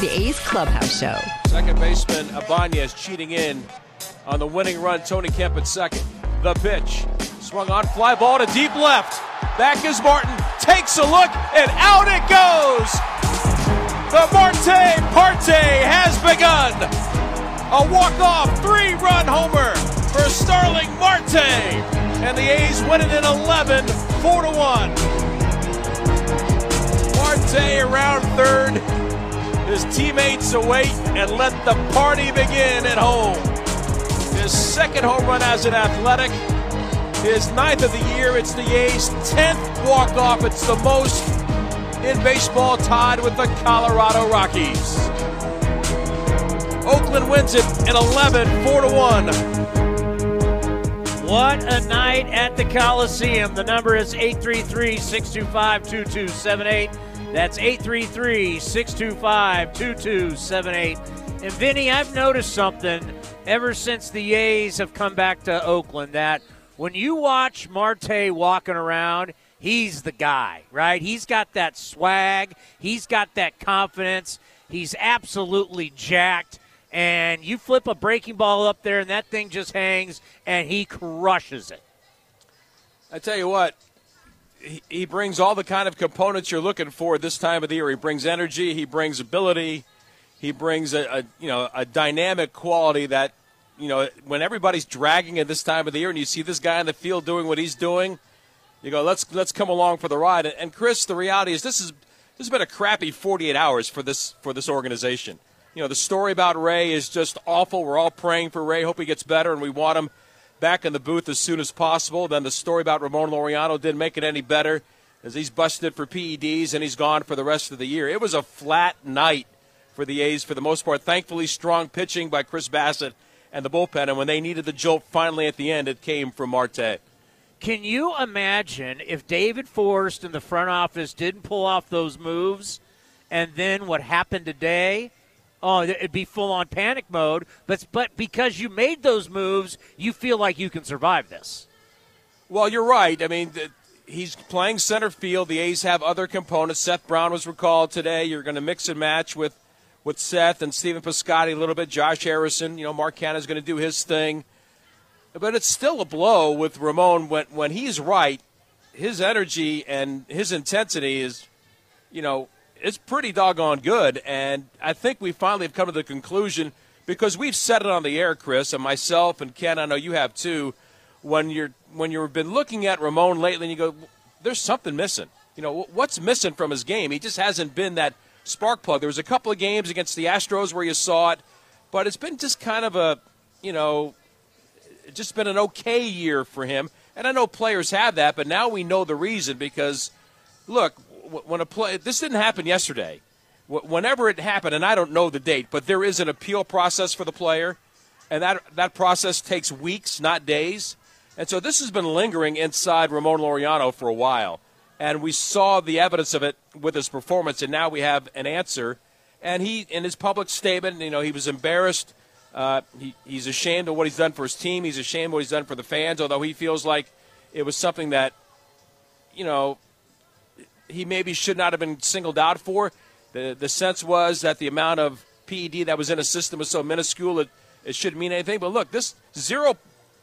The A's Clubhouse Show. Second baseman Ibanez cheating in on the winning run. Tony Kemp at second. The pitch. Swung on fly ball to deep left. Back is Martin. Takes a look and out it goes. The Marte Parte has begun. A walk-off three-run homer for Starling Marte. And the A's win it in 11, 4 to 1. Marte around third. His teammates await and let the party begin at home. His second home run as an athletic. His ninth of the year. It's the A's 10th walk-off. It's the most in baseball tied with the Colorado Rockies. Oakland wins it in 11, 4 to 1. What a night at the Coliseum. The number is 833 625 2278. That's 833 625 2278. And Vinny, I've noticed something ever since the A's have come back to Oakland that when you watch Marte walking around, he's the guy, right? He's got that swag, he's got that confidence, he's absolutely jacked and you flip a breaking ball up there and that thing just hangs and he crushes it. I tell you what, he, brings all the kind of components you're looking for this time of the year. He brings energy, he brings ability, he brings a, a you know a dynamic quality that you know when everybody's dragging at this time of the year and you see this guy in the field doing what he's doing, you go let's let's come along for the ride. And, and Chris, the reality is this is this has been a crappy 48 hours for this for this organization you know, the story about Ray is just awful. We're all praying for Ray. Hope he gets better, and we want him back in the booth as soon as possible. Then the story about Ramon Laureano didn't make it any better as he's busted for PEDs and he's gone for the rest of the year. It was a flat night for the A's for the most part. Thankfully, strong pitching by Chris Bassitt and the bullpen. And when they needed the jolt finally at the end, it came from Marte. Can you imagine if David Forst in the front office didn't pull off those moves and then what happened today? Oh, it'd be full on panic mode. But but because you made those moves, you feel like you can survive this. Well, you're right. I mean, he's playing center field. The A's have other components. Seth Brown was recalled today. You're going to mix and match with with Seth and Stephen Piscotty a little bit. Josh Harrison, you know, Mark Canha's going to do his thing. But it's still a blow with Ramon when when he's right. His energy and his intensity is, you know, it's pretty doggone good. And I think we finally have come to the conclusion because we've said it on the air, Chris, and myself and Ken. I know you have too. When you're when you've been looking at Ramon lately, and you go, "There's something missing." You know, what's missing from his game? He just hasn't been that spark plug. There was a couple of games against the Astros where you saw it, but it's been just kind of a, you know, just been an okay year for him. And I know players have that, but now we know the reason because, look, when a play this didn't happen yesterday. Whenever it happened, and I don't know the date, but there is an appeal process for the player, and that that process takes weeks, not days. And so this has been lingering inside Ramon Laureano for a while, and we saw the evidence of it with his performance, and now we have an answer. And he, in his public statement, you know, he was embarrassed. Uh, he, he's ashamed of what he's done for his team. He's ashamed of what he's done for the fans, although he feels like it was something that, you know, he maybe should not have been singled out for. The, the sense was that the amount of PED that was in a system was so minuscule it, it shouldn't mean anything. But look, this zero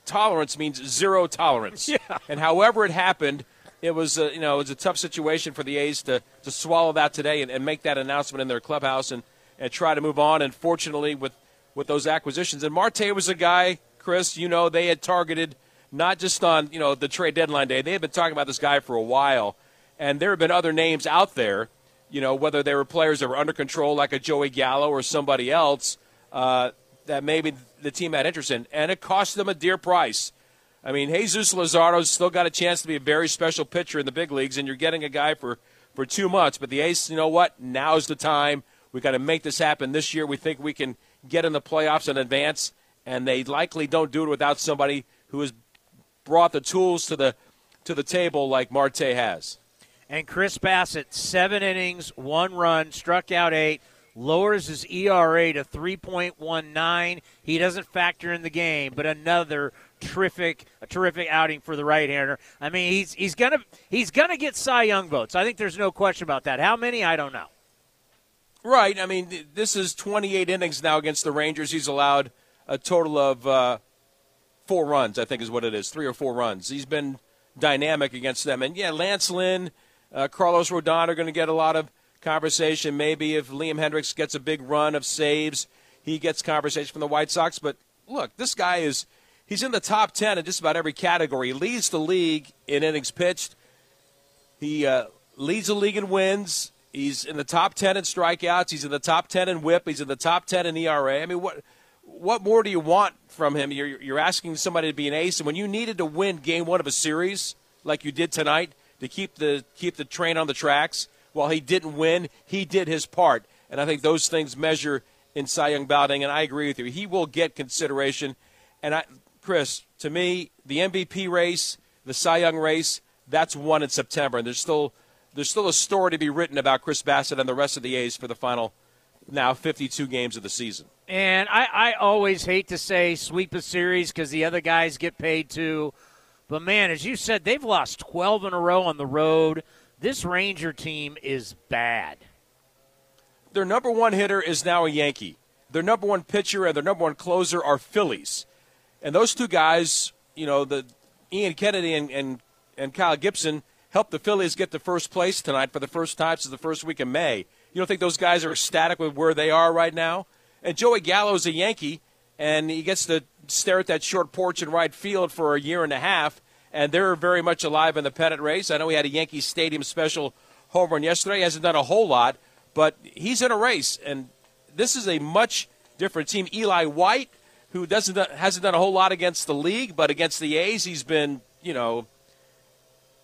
tolerance means zero tolerance. Yeah. And however it happened, it was a, you know it was a tough situation for the A's to, to swallow that today and, and make that announcement in their clubhouse and, and try to move on. And fortunately, with with those acquisitions, and Marte was a guy, Chris, you know, they had targeted not just on you know the trade deadline day. They had been talking about this guy for a while, and there have been other names out there. You know, whether they were players that were under control, like a Joey Gallo or somebody else, uh, that maybe the team had interest in, and it cost them a dear price. I mean, Jesus Luzardo's still got a chance to be a very special pitcher in the big leagues, and you're getting a guy for for two months. But the A's, you know what? Now's the time. We've got to make this happen this year. We think we can get in the playoffs in advance, and they likely don't do it without somebody who has brought the tools to the to the table like Marte has. And Chris Bassitt, seven innings, one run, struck out eight, lowers his ERA to 3.19. He doesn't factor in the game, but another terrific, a terrific outing for the right-hander. I mean, he's he's gonna he's gonna get Cy Young votes. I think there's no question about that. How many? I don't know. Right. I mean, this is 28 innings now against the Rangers. He's allowed a total of uh, four runs. I think is what it is, three or four runs. He's been dynamic against them. And yeah, Lance Lynn, uh, Carlos Rodon are going to get a lot of conversation. Maybe if Liam Hendriks gets a big run of saves, he gets conversation from the White Sox. But look, this guy is he's in the top 10 in just about every category. He leads the league in innings pitched. He uh, leads the league in wins. He's in the top 10 in strikeouts. He's in the top 10 in whip. He's in the top 10 in ERA. I mean, what what more do you want from him? You're, you're asking somebody to be an ace, and when you needed to win game one of a series like you did tonight to keep the keep the train on the tracks, while he didn't win, he did his part, and I think those things measure in Cy Young balloting. And I agree with you; he will get consideration. And I, Chris, to me, the MVP race, the Cy Young race, that's one in September, and there's still there's still a story to be written about Chris Bassitt and the rest of the A's for the final now 52 games of the season. And I, I always hate to say sweep a series because the other guys get paid too. But man, as you said, they've lost 12 in a row on the road. This Ranger team is bad. Their number one hitter is now a Yankee. Their number one pitcher and their number one closer are Phillies. And those two guys, you know, the Ian Kennedy and, and, and Kyle Gibson – helped the Phillies get to first place tonight for the first time since the first week of May. You don't think those guys are ecstatic with where they are right now? And Joey Gallo is a Yankee, and he gets to stare at that short porch in right field for a year and a half, and they're very much alive in the pennant race. I know he had a Yankee Stadium special home run yesterday. He hasn't done a whole lot, but he's in a race, and this is a much different team. Eli White, who doesn't hasn't done a whole lot against the league, but against the A's, he's been you know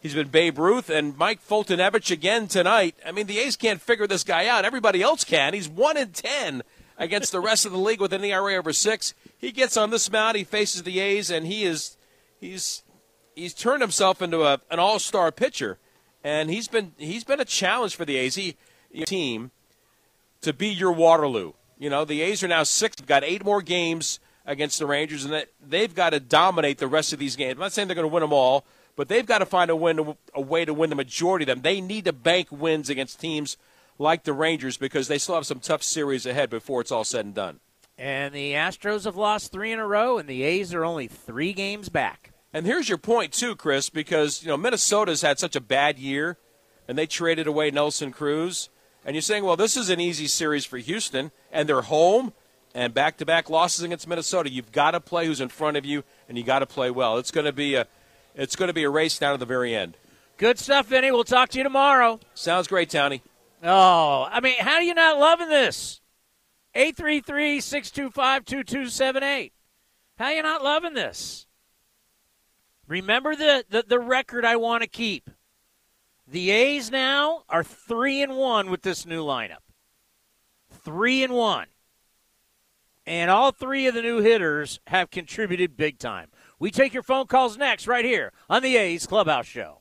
He's been Babe Ruth and Mike Foltynewicz again tonight. I mean, the A's can't figure this guy out. Everybody else can. He's one in ten against the rest of the league with an ERA over six. He gets on this mound. He faces the A's, and he is he's he's turned himself into a, an all star pitcher, and he's been he's been a challenge for the A's he, team to be your Waterloo. You know, the A's are now 6 They've got eight more games against the Rangers, and they've got to dominate the rest of these games. I'm not saying they're going to win them all, but they've got to find a win, a way to win the majority of them. They need to bank wins against teams like the Rangers because they still have some tough series ahead before it's all said and done. And the Astros have lost three in a row, and the A's are only three games back. And here's your point too, Chris, because you know Minnesota's had such a bad year, and they traded away Nelson Cruz, and you're saying, well, this is an easy series for Houston, and they're home, and back-to-back losses against Minnesota. You've got to play who's in front of you, and you got to play well. It's going to be a it's going to be a race down to the very end. Good stuff, Vinny. We'll talk to you tomorrow. Sounds great, Townie. Oh, I mean, how are you not loving this? 833 625 2278. How are you not loving this? Remember the, the, the record I want to keep. The A's now are 3 and 1 with this new lineup. 3 and 1. And all three of the new hitters have contributed big time. We take your phone calls next, right here on the A's Clubhouse Show.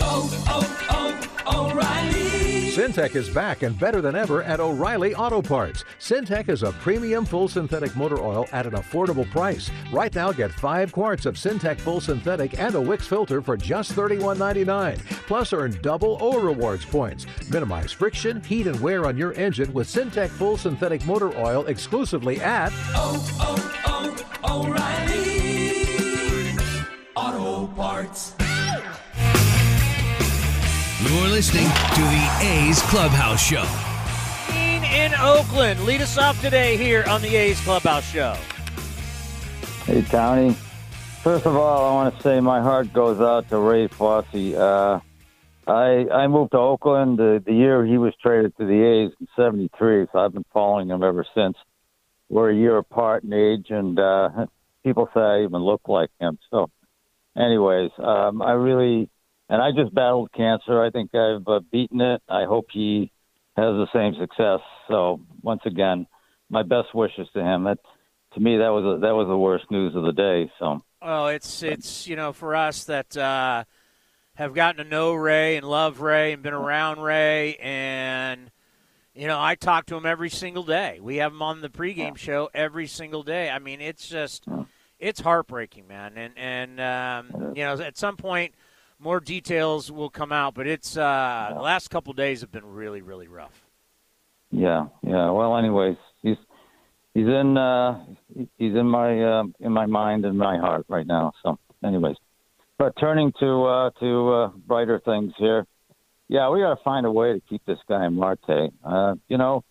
Oh, oh, oh, O'Reilly. Syntec is back and better than ever at O'Reilly Auto Parts. Syntec is a premium full synthetic motor oil at an affordable price. Right now, get five quarts of Syntec full synthetic and a Wix filter for just $31.99. Plus, earn double O rewards points. Minimize friction, heat, and wear on your engine with Syntec full synthetic motor oil exclusively at oh, oh, O'Reilly Auto Parts. You're listening to the A's Clubhouse Show. In Oakland, lead us off today here on the A's Clubhouse Show. Hey, Tony. First of all, I want to say my heart goes out to Ray Fosse. Uh, I I moved to Oakland the, the year he was traded to the A's in '73, so I've been following him ever since. We're a year apart in age, and uh, people say I even look like him. So, anyways, um, I really and I just battled cancer. I think I've uh, beaten it. I hope he has the same success. So once again, my best wishes to him. That to me that was a, that was the worst news of the day. So oh, it's it's you know for us that uh, have gotten to know Ray and love Ray and been around Ray and. You know, I talk to him every single day. We have him on the pregame show every single day. I mean, it's just, it's heartbreaking, man. And and um, you know, at some point, more details will come out. But it's uh, the last couple days have been really, really rough. Yeah, yeah. Well, anyways, he's he's in uh, he's in my uh, in my mind and my heart right now. So, anyways, but turning to uh, to uh, brighter things here. Yeah, we got to find a way to keep this guy Marte. Uh, you know,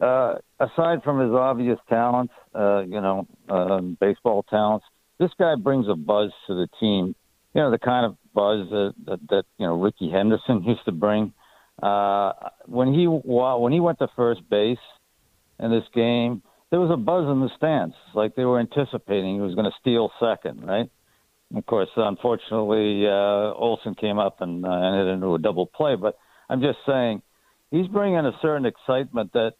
uh, aside from his obvious talents, uh, you know, uh, baseball talents, this guy brings a buzz to the team. You know, the kind of buzz that, that, that you know Rickey Henderson used to bring. Uh, when he when he went to first base in this game, there was a buzz in the stands, like they were anticipating he was going to steal second, right? Of course, unfortunately, uh, Olson came up and uh, into a double play. But I'm just saying, he's bringing a certain excitement that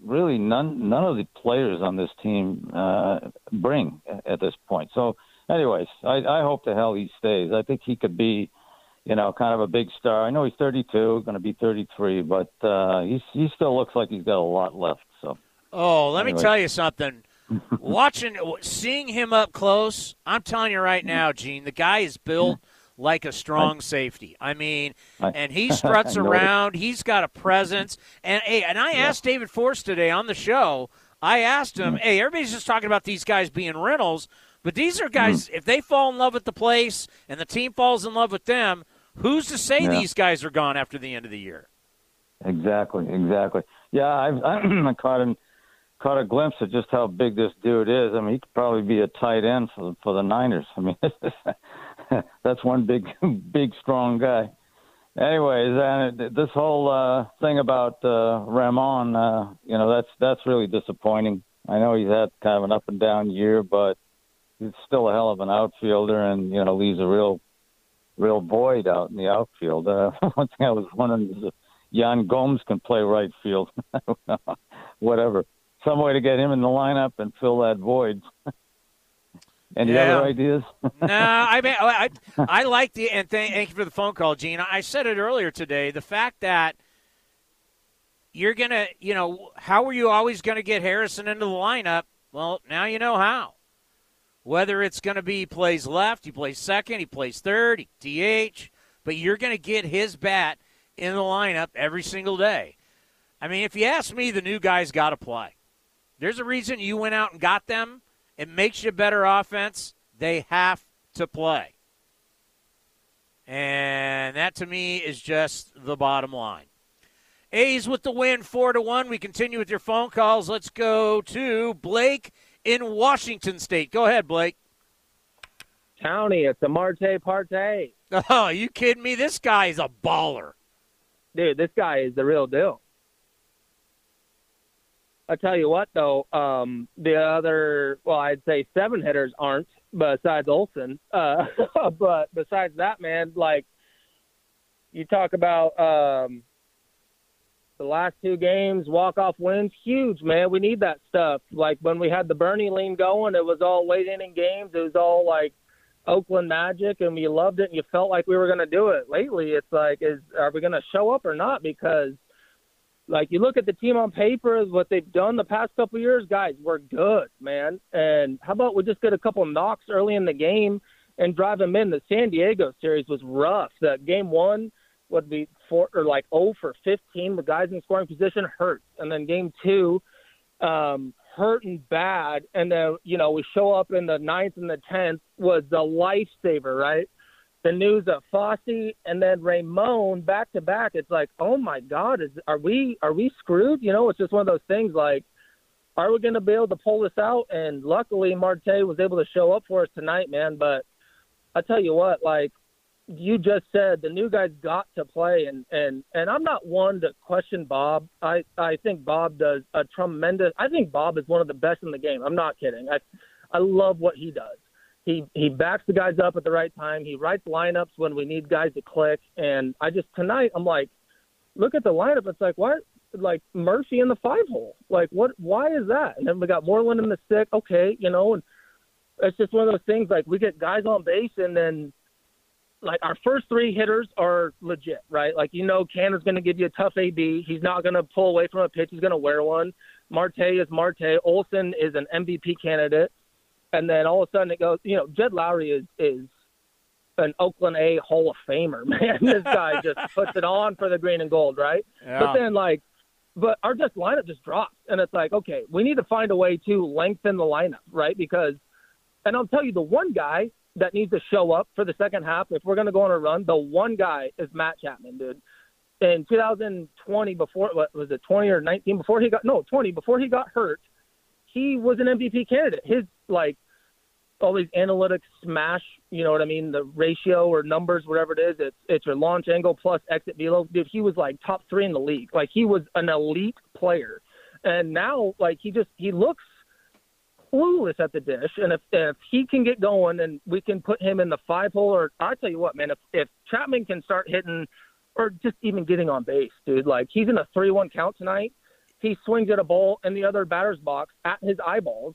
really none none of the players on this team uh, bring at this point. So anyways, I, I hope the hell he stays. I think he could be, you know, kind of a big star. I know he's 32, going to be 33, but uh, he's, he still looks like he's got a lot left. So. Oh, let anyways. me tell you something. Watching, seeing him up close, I'm telling you right now, Gene, the guy is built like a strong I, safety. I mean, I, and he struts around. It. He's got a presence. And hey, and I yeah. asked David Forst today on the show. I asked him, mm-hmm. "Hey, everybody's just talking about these guys being rentals, but these are guys, mm-hmm. if they fall in love with the place and the team falls in love with them, who's to say yeah. these guys are gone after the end of the year? Exactly, exactly. Yeah, I've, I caught him, caught a glimpse of just how big this dude is. I mean, he could probably be a tight end for for the Niners. I mean, that's one big, big, strong guy. Anyways, and this whole uh, thing about uh, Ramon, uh, you know, that's that's really disappointing. I know he's had kind of an up and down year, but he's still a hell of an outfielder, and you know leaves a real, real void out in the outfield. Uh, one thing I was wondering is if Yan Gomes can play right field. Whatever, some way to get him in the lineup and fill that void. Any yeah. other ideas? no, I mean, I, I like the and thank, thank you for the phone call, Gene. I said it earlier today. The fact that you're gonna, you know, how were you always going to get Harrison into the lineup? Well, now you know how. Whether it's going to be he plays left, he plays second, he plays third, DH, but you're going to get his bat in the lineup every single day. I mean, if you ask me, the new guys got to play. There's a reason you went out and got them. It makes you better offense. They have to play. And that to me is just the bottom line. A's with the win, four to one. We continue with your phone calls. Let's go to Blake in Washington State. Go ahead, Blake. Townie, it's a Marte Parte. Oh, you kidding me? This guy is a baller. Dude, this guy is the real deal. I tell you what, though, um, the other, well, I'd say seven hitters aren't, besides Olson. Uh, but besides that, man, like you talk about um, the last two games, walk off wins, huge, man. We need that stuff. Like when we had the Bernie lean going, it was all late inning games. It was all like Oakland magic, and we loved it, and you felt like we were going to do it. Lately, it's like, is are we going to show up or not? Because like you look at the team on paper, what they've done the past couple years, guys, we're good, man. And how about we just get a couple knocks early in the game and drive them in? The San Diego series was rough. That game one would be four or like oh for 15 with guys in scoring position hurt, and then game two, um, hurt and bad, and then you know we show up in the ninth and the tenth was the lifesaver, right? the news of Fosse and then Ramon back to back. It's like, oh my God, is are we are we screwed? You know, it's just one of those things. Like, are we going to be able to pull this out? And luckily, Marte was able to show up for us tonight, man. But I tell you what, like you just said, the new guys got to play, and and and I'm not one to question Bob. I I think Bob does a tremendous. I think Bob is one of the best in the game. I'm not kidding. I I love what he does he he backs the guys up at the right time. He writes lineups when we need guys to click. And I just tonight I'm like, look at the lineup. It's like what like Murphy in the five hole. Like what? Why is that? And then we got Moreland in the stick. Okay, you know, and it's just one of those things. Like we get guys on base, and then like our first three hitters are legit, right? Like you know, Canha's going to give you a tough AB. He's not going to pull away from a pitch. He's going to wear one. Marte is Marte. Olson is an MVP candidate and then all of a sudden it goes. You know, Jed Lowrie is is an Oakland A Hall of Famer, man. this guy just puts it on for the green and gold, right? Yeah. But then like, but our just lineup just drops, and it's like, okay, we need to find a way to lengthen the lineup, right? Because, and I'll tell you, the one guy that needs to show up for the second half, if we're going to go on a run, the one guy is Matt Chapman, dude. In 2020, before what was it, 20 or 19? Before he got no 20, before he got hurt, he was an MVP candidate. His like all these analytics smash, you know what I mean, the ratio or numbers, whatever it is, it's it's your launch angle plus exit velo. Dude, he was like top three in the league. Like he was an elite player. And now like he just he looks clueless at the dish. And if if he can get going and we can put him in the five hole or I tell you what, man, if if Chapman can start hitting or just even getting on base, dude, like he's in a three one count tonight. He swings at a ball in the other batter's box at his eyeballs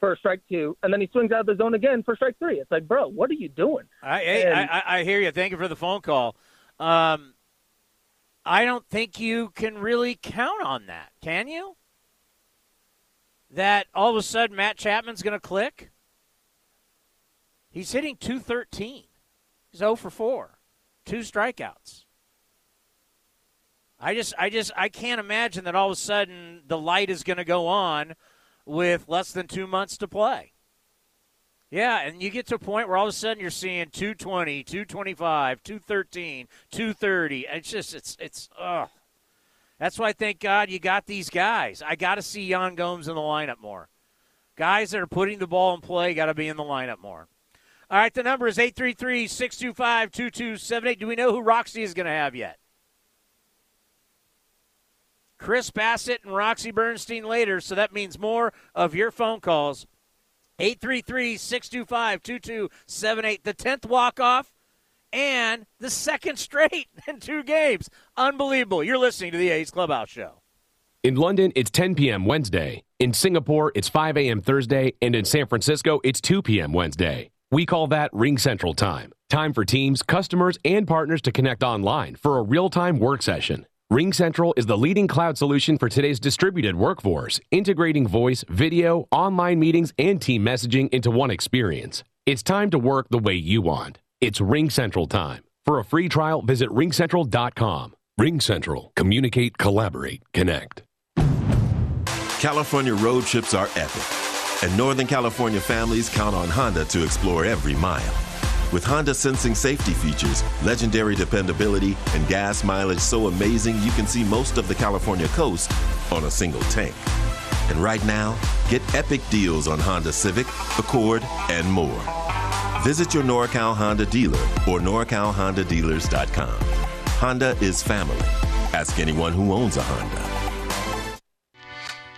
for strike two, and then he swings out of the zone again for strike three. It's like, bro, what are you doing? I, and, I, I, hear you. Thank you for the phone call. Um, I don't think you can really count on that, can you? That all of a sudden Matt Chapman's going to click. He's hitting 213. He's 0 for 4. Two strikeouts. I just I just I can't imagine that all of a sudden the light is going to go on with less than two months to play. Yeah, and you get to a point where all of a sudden you're seeing 220, 225, 213, 230. It's just, it's, it's, ugh. That's why, thank God, you got these guys. I got to see Yan Gomes in the lineup more. Guys that are putting the ball in play got to be in the lineup more. All right, the number is 833 625 2278. Do we know who Roxy is going to have yet? Chris Bassitt and Roxy Bernstein later, so that means more of your phone calls. 833 625 2278. The 10th walk off and the second straight in two games. Unbelievable. You're listening to the A's Clubhouse Show. In London, it's 10 p.m. Wednesday. In Singapore, it's 5 a.m. Thursday. And in San Francisco, it's 2 p.m. Wednesday. We call that Ring Central Time. Time for teams, customers, and partners to connect online for a real time work session. RingCentral is the leading cloud solution for today's distributed workforce, integrating voice, video, online meetings, and team messaging into one experience. It's time to work the way you want. It's RingCentral time. For a free trial, visit ringcentral.com. RingCentral. Communicate, collaborate, connect. California road trips are epic, and Northern California families count on Honda to explore every mile. With Honda sensing safety features, legendary dependability, and gas mileage so amazing you can see most of the California coast on a single tank. And right now, get epic deals on Honda Civic, Accord, and more. Visit your NorCal Honda dealer or NorCalHondaDealers.com. Honda is family. Ask anyone who owns a Honda.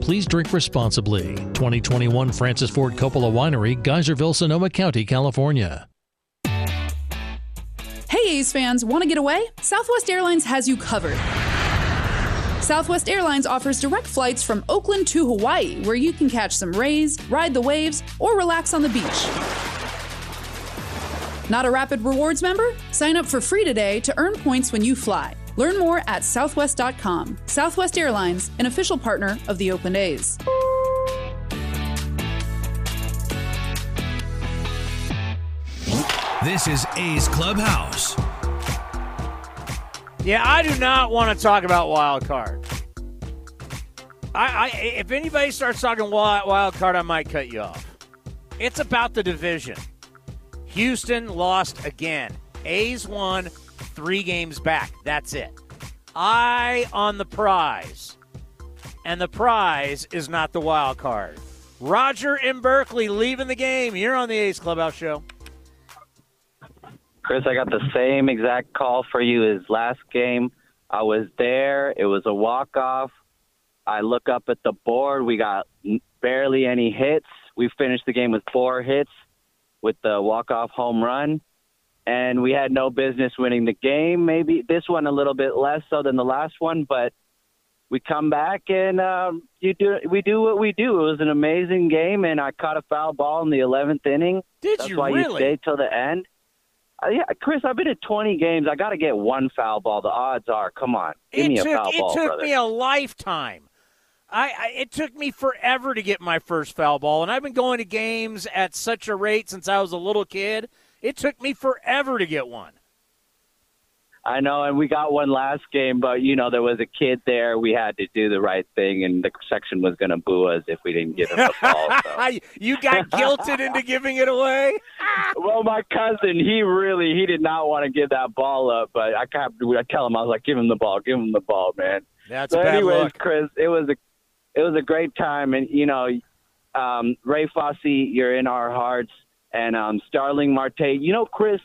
please drink responsibly. 2021 Francis Ford Coppola Winery, Geyserville, Sonoma County, California. Hey A's fans, want to get away? Southwest Airlines has you covered. Southwest Airlines offers direct flights from Oakland to Hawaii, where you can catch some rays, ride the waves, or relax on the beach. Not a Rapid Rewards member? Sign up for free today to earn points when you fly. Learn more at southwest.com. Southwest Airlines, an official partner of the Oakland A's. This is A's Clubhouse. Yeah, I do not want to talk about wild card. I, I if anybody starts talking wild, wild card, I might cut you off. It's about the division. Houston lost again. A's won three games back. That's it. Eye on the prize. And the prize is not the wild card. Roger in Berkeley leaving the game. You're on the A's Clubhouse show. Chris, I got the same exact call for you as last game. I was there. It was a walk off. I look up at the board. We got barely any hits. We finished the game with four hits with the walk off home run. And we had no business winning the game. Maybe this one a little bit less so than the last one, but we come back and um, you do we do what we do. It was an amazing game, and I caught a foul ball in the 11th inning. Did That's you why really? you stayed till the end. Uh, yeah, Chris, I've been at 20 games. I got to get one foul ball. The odds are, come on, give it me a foul it ball, It took brother. me a lifetime. I, I it took me forever to get my first foul ball, and I've been going to games at such a rate since I was a little kid. It took me forever to get one. I know, and we got one last game, but you know there was a kid there. We had to do the right thing, and the section was going to boo us if we didn't give him the ball. So. you got guilted into giving it away. well, my cousin, he really he did not want to give that ball up, but I kept I tell him I was like, give him the ball, give him the ball, man. That's so anyways. Chris, it was a it was a great time, and you know, um, Ray Fosse, you're in our hearts, and um, Starling Marte. You know, Chris,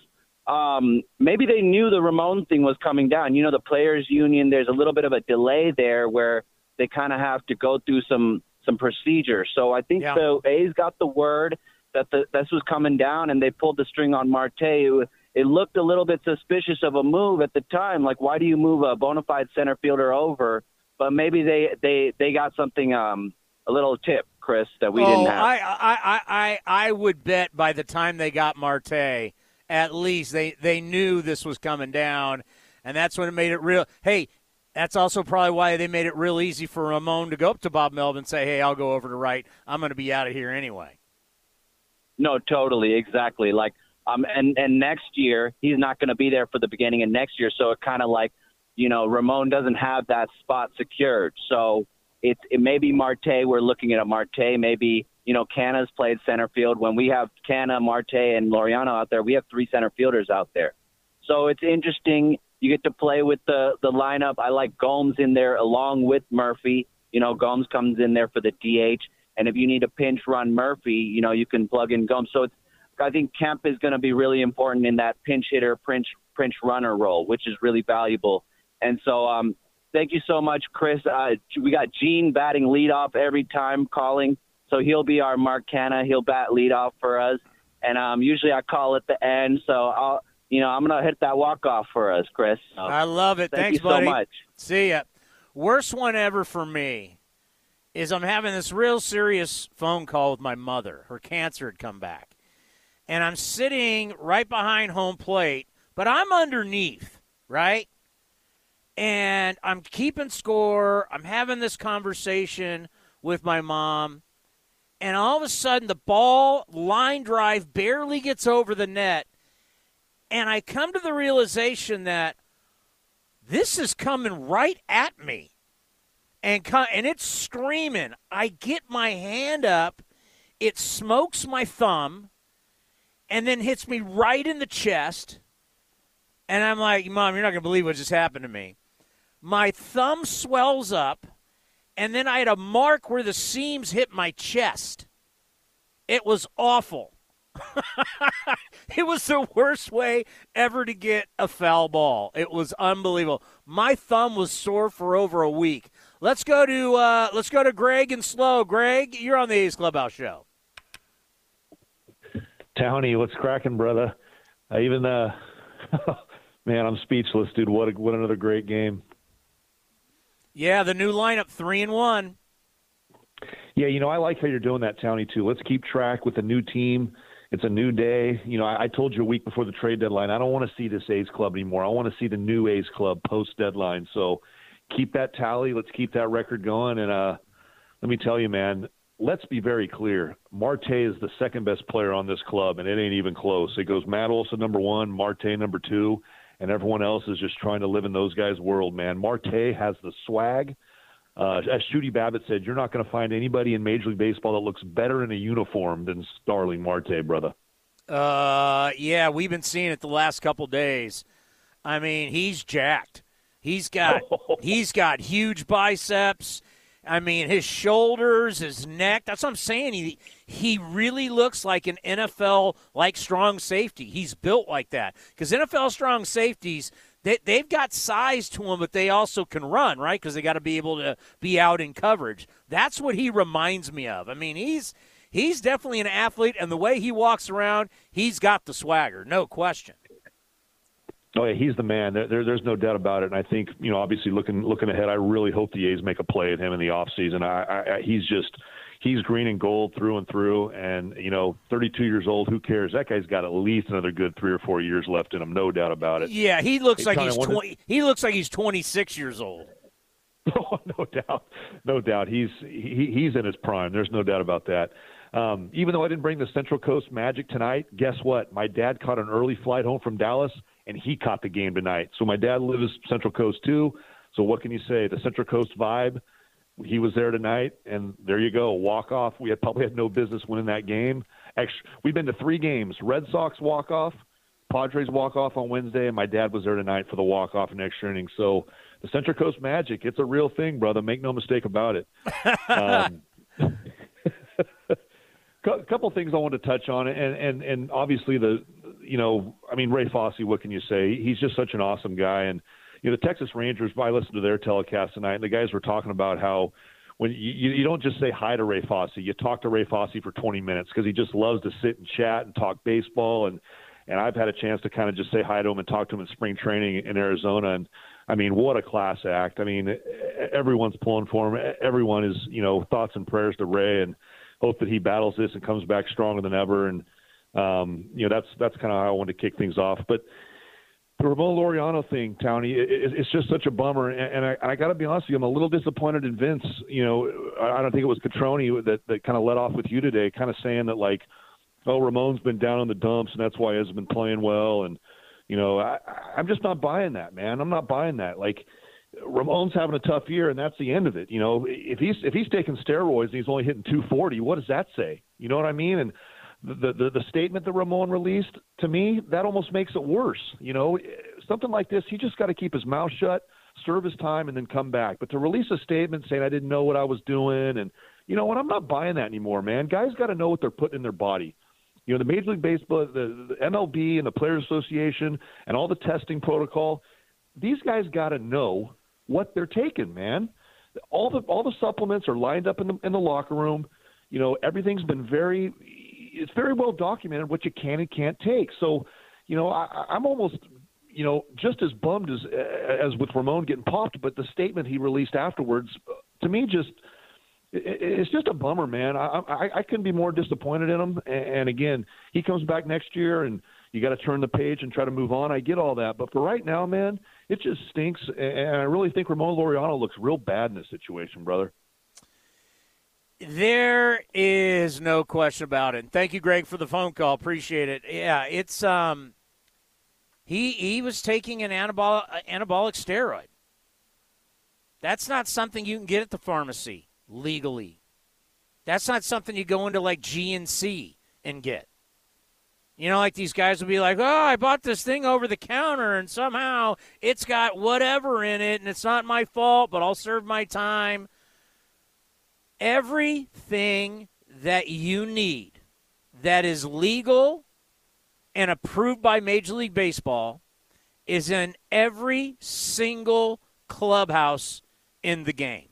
um, maybe they knew the Ramon thing was coming down. You know, the players' union. There's a little bit of a delay there where they kind of have to go through some some procedure. So I think Yeah. the A's got the word that the, this was coming down, and they pulled the string on Marte. It, it looked a little bit suspicious of a move at the time. Like, why do you move a bona fide center fielder over? But maybe they they they got something um a little tip, Chris, that we oh, didn't have. I, I, I, I, would bet by the time they got Marte, at least they, they knew this was coming down, and that's when it made it real. Hey, that's also probably why they made it real easy for Ramon to go up to Bob Melvin and say, "Hey, I'll go over to right. I'm going to be out of here anyway." No, totally, exactly. Like, um, and and next year he's not going to be there for the beginning of next year, so it kind of like, you know, Ramon doesn't have that spot secured. So it it may be Marte. We're looking at a Marte. Maybe you know, Canha's played center field. When we have Canna, Marte, and Laureano out there, we have three center fielders out there. So it's interesting. You get to play with the the lineup. I like Gomes in there along with Murphy. You know, Gomes comes in there for the DH, and if you need a pinch run Murphy, you know, you can plug in Gomes. So it's I think Kemp is going to be really important in that pinch hitter, pinch pinch runner role, which is really valuable. And so, um, thank you so much, Chris. Uh, we got Gene batting leadoff every time calling, so he'll be our Mark Canha. He'll bat leadoff for us, and um, usually I call at the end. So I'll, you know, I'm gonna hit that walk off for us, Chris. So, I love it. Thank Thanks, you buddy. so much. See ya. Worst one ever for me is I'm having this real serious phone call with my mother. Her cancer had come back. And I'm sitting right behind home plate, but I'm underneath, right? And I'm keeping score. I'm having this conversation with my mom. And all of a sudden, the ball line drive barely gets over the net. And I come to the realization that this is coming right at me and co- and it's screaming i get my hand up it smokes my thumb and then hits me right in the chest and i'm like mom you're not going to believe what just happened to me my thumb swells up and then i had a mark where the seams hit my chest it was awful it was the worst way ever to get a foul ball. It was unbelievable. My thumb was sore for over a week. Let's go to uh, let's go to Greg and Slow. Greg, you're on the A's Clubhouse show. Tony, what's cracking, brother? I even uh, man, I'm speechless, dude. What a, what another great game. Yeah, the new lineup, three and one. Yeah, you know, I like how you're doing that, Townie, too. Let's keep track with the new team. It's a new day. You know, I, I told you a week before the trade deadline, I don't want to see this A's club anymore. I want to see the new A's club post deadline. So keep that tally. Let's keep that record going. And uh, let me tell you, man, let's be very clear. Marte is the second best player on this club, and it ain't even close. It goes Matt Olson number one, Marte number two, and everyone else is just trying to live in those guys' world, man. Marte has the swag. Uh, as Shooty Babitt said, you're not going to find anybody in Major League Baseball that looks better in a uniform than Starling Marte, brother. Uh, yeah, we've been seeing it the last couple days. I mean, he's jacked. He's got he's got huge biceps. I mean, his shoulders, his neck. That's what I'm saying. He he really looks like an NFL like strong safety. He's built like that because NFL strong safeties they they've got size to them, but they also can run right because they got to be able to be out in coverage. That's what he reminds me of. I mean, he's he's definitely an athlete, and the way he walks around, he's got the swagger, no question. Oh yeah, he's the man. There, there, there's no doubt about it. And I think you know, obviously looking looking ahead, I really hope the A's make a play at him in the off season. I, I, I he's just he's green and gold through and through. And you know, 32 years old, who cares? That guy's got at least another good three or four years left in him, no doubt about it. Yeah, he looks like he's 20. He looks like he's 26 years old. Oh, no doubt, no doubt. He's he, he's in his prime. There's no doubt about that. Um, even though I didn't bring the Central Coast Magic tonight, guess what? My dad caught an early flight home from Dallas, and he caught the game tonight. So my dad lives Central Coast too. So what can you say? The Central Coast vibe. He was there tonight, and there you go. Walk off. We had probably had no business winning that game. Actually, we've been to three games: Red Sox walk off, Padres walk off on Wednesday, and my dad was there tonight for the walk off in extra inning. So the Central Coast Magic, it's a real thing, brother. Make no mistake about it. um, a couple things I want to touch on, and and and obviously the, you know, I mean Ray Fosse. What can you say? He's just such an awesome guy, and you know the Texas Rangers. I listened to their telecast tonight, and the guys were talking about how when you you don't just say hi to Ray Fosse, you talk to Ray Fosse for 20 minutes because he just loves to sit and chat and talk baseball, and and I've had a chance to kind of just say hi to him and talk to him in spring training in Arizona, and I mean what a class act. I mean everyone's pulling for him. Everyone is you know thoughts and prayers to Ray and hope that he battles this and comes back stronger than ever. And um, you know, that's that's kind of how I want to kick things off. But the Ramon Laureano thing, Townie, it, it, it's just such a bummer. And, and I, I got to be honest with you, I'm a little disappointed in Vince. You know, I don't think it was Cotroneo that that kind of let off with you today, kind of saying that like, oh, Ramon's been down in the dumps, and that's why he hasn't been playing well. And you know, I, I'm just not buying that, man. I'm not buying that. Like Ramon's having a tough year, and that's the end of it. You know, if he's if he's taking steroids and he's only hitting 240, what does that say? You know what I mean? And the the, the statement that Ramon released to me that almost makes it worse. You know, something like this, he just got to keep his mouth shut, serve his time, and then come back. But to release a statement saying I didn't know what I was doing, and you know what, I'm not buying that anymore, man. Guys got to know what they're putting in their body. You know, the Major League Baseball, the, the MLB, and the Players Association, and all the testing protocol. These guys got to know what they're taking, man. All the all the supplements are lined up in the in the locker room. You know, everything's been very it's very well documented what you can and can't take. So, you know, I, I'm almost you know just as bummed as as with Ramon getting popped, but the statement he released afterwards to me just it's just a bummer, man. I, I I couldn't be more disappointed in him. And again, he comes back next year, and you got to turn the page and try to move on. I get all that, but for right now, man, it just stinks. And I really think Ramon Laureano looks real bad in this situation, brother. There is no question about it. Thank you, Greg, for the phone call. Appreciate it. Yeah, it's um, he he was taking an anabolic anabolic steroid. That's not something you can get at the pharmacy legally. That's not something you go into like GNC and get. You know, like these guys will be like, oh, I bought this thing over the counter and somehow it's got whatever in it and it's not my fault, but I'll serve my time. Everything that you need that is legal and approved by Major League Baseball is in every single clubhouse in the game.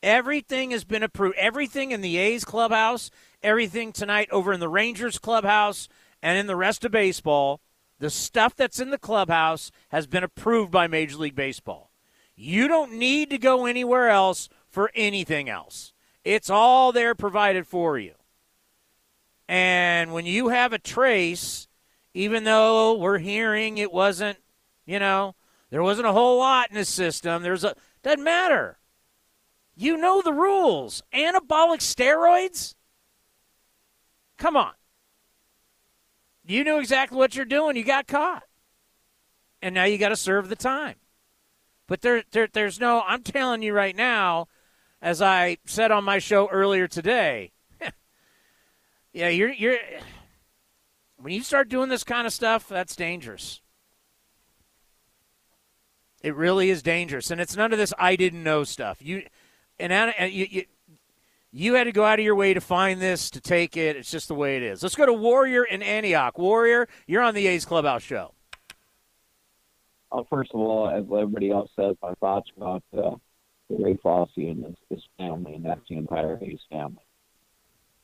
Everything has been approved. Everything in the A's clubhouse, everything tonight over in the Rangers clubhouse, and in the rest of baseball, the stuff that's in the clubhouse has been approved by Major League Baseball. You don't need to go anywhere else for anything else. It's all there provided for you. And when you have a trace, even though we're hearing it wasn't, you know, there wasn't a whole lot in the system, there's a doesn't matter. You know the rules. Anabolic steroids? Come on. You knew exactly what you're doing. You got caught. And now you got to serve the time. But there, there, there's no, I'm telling you right now, as I said on my show earlier today, yeah, you're, you're, when you start doing this kind of stuff, that's dangerous. It really is dangerous. And it's none of this I didn't know stuff. You, and, and you, you, you had to go out of your way to find this, to take it. It's just the way it is. Let's go to Warrior in Antioch. Warrior, you're on the A's Clubhouse show. Uh, first of all, as everybody else says, my thoughts about uh, Ray Fosse and his, his family, and that's the entire A's family.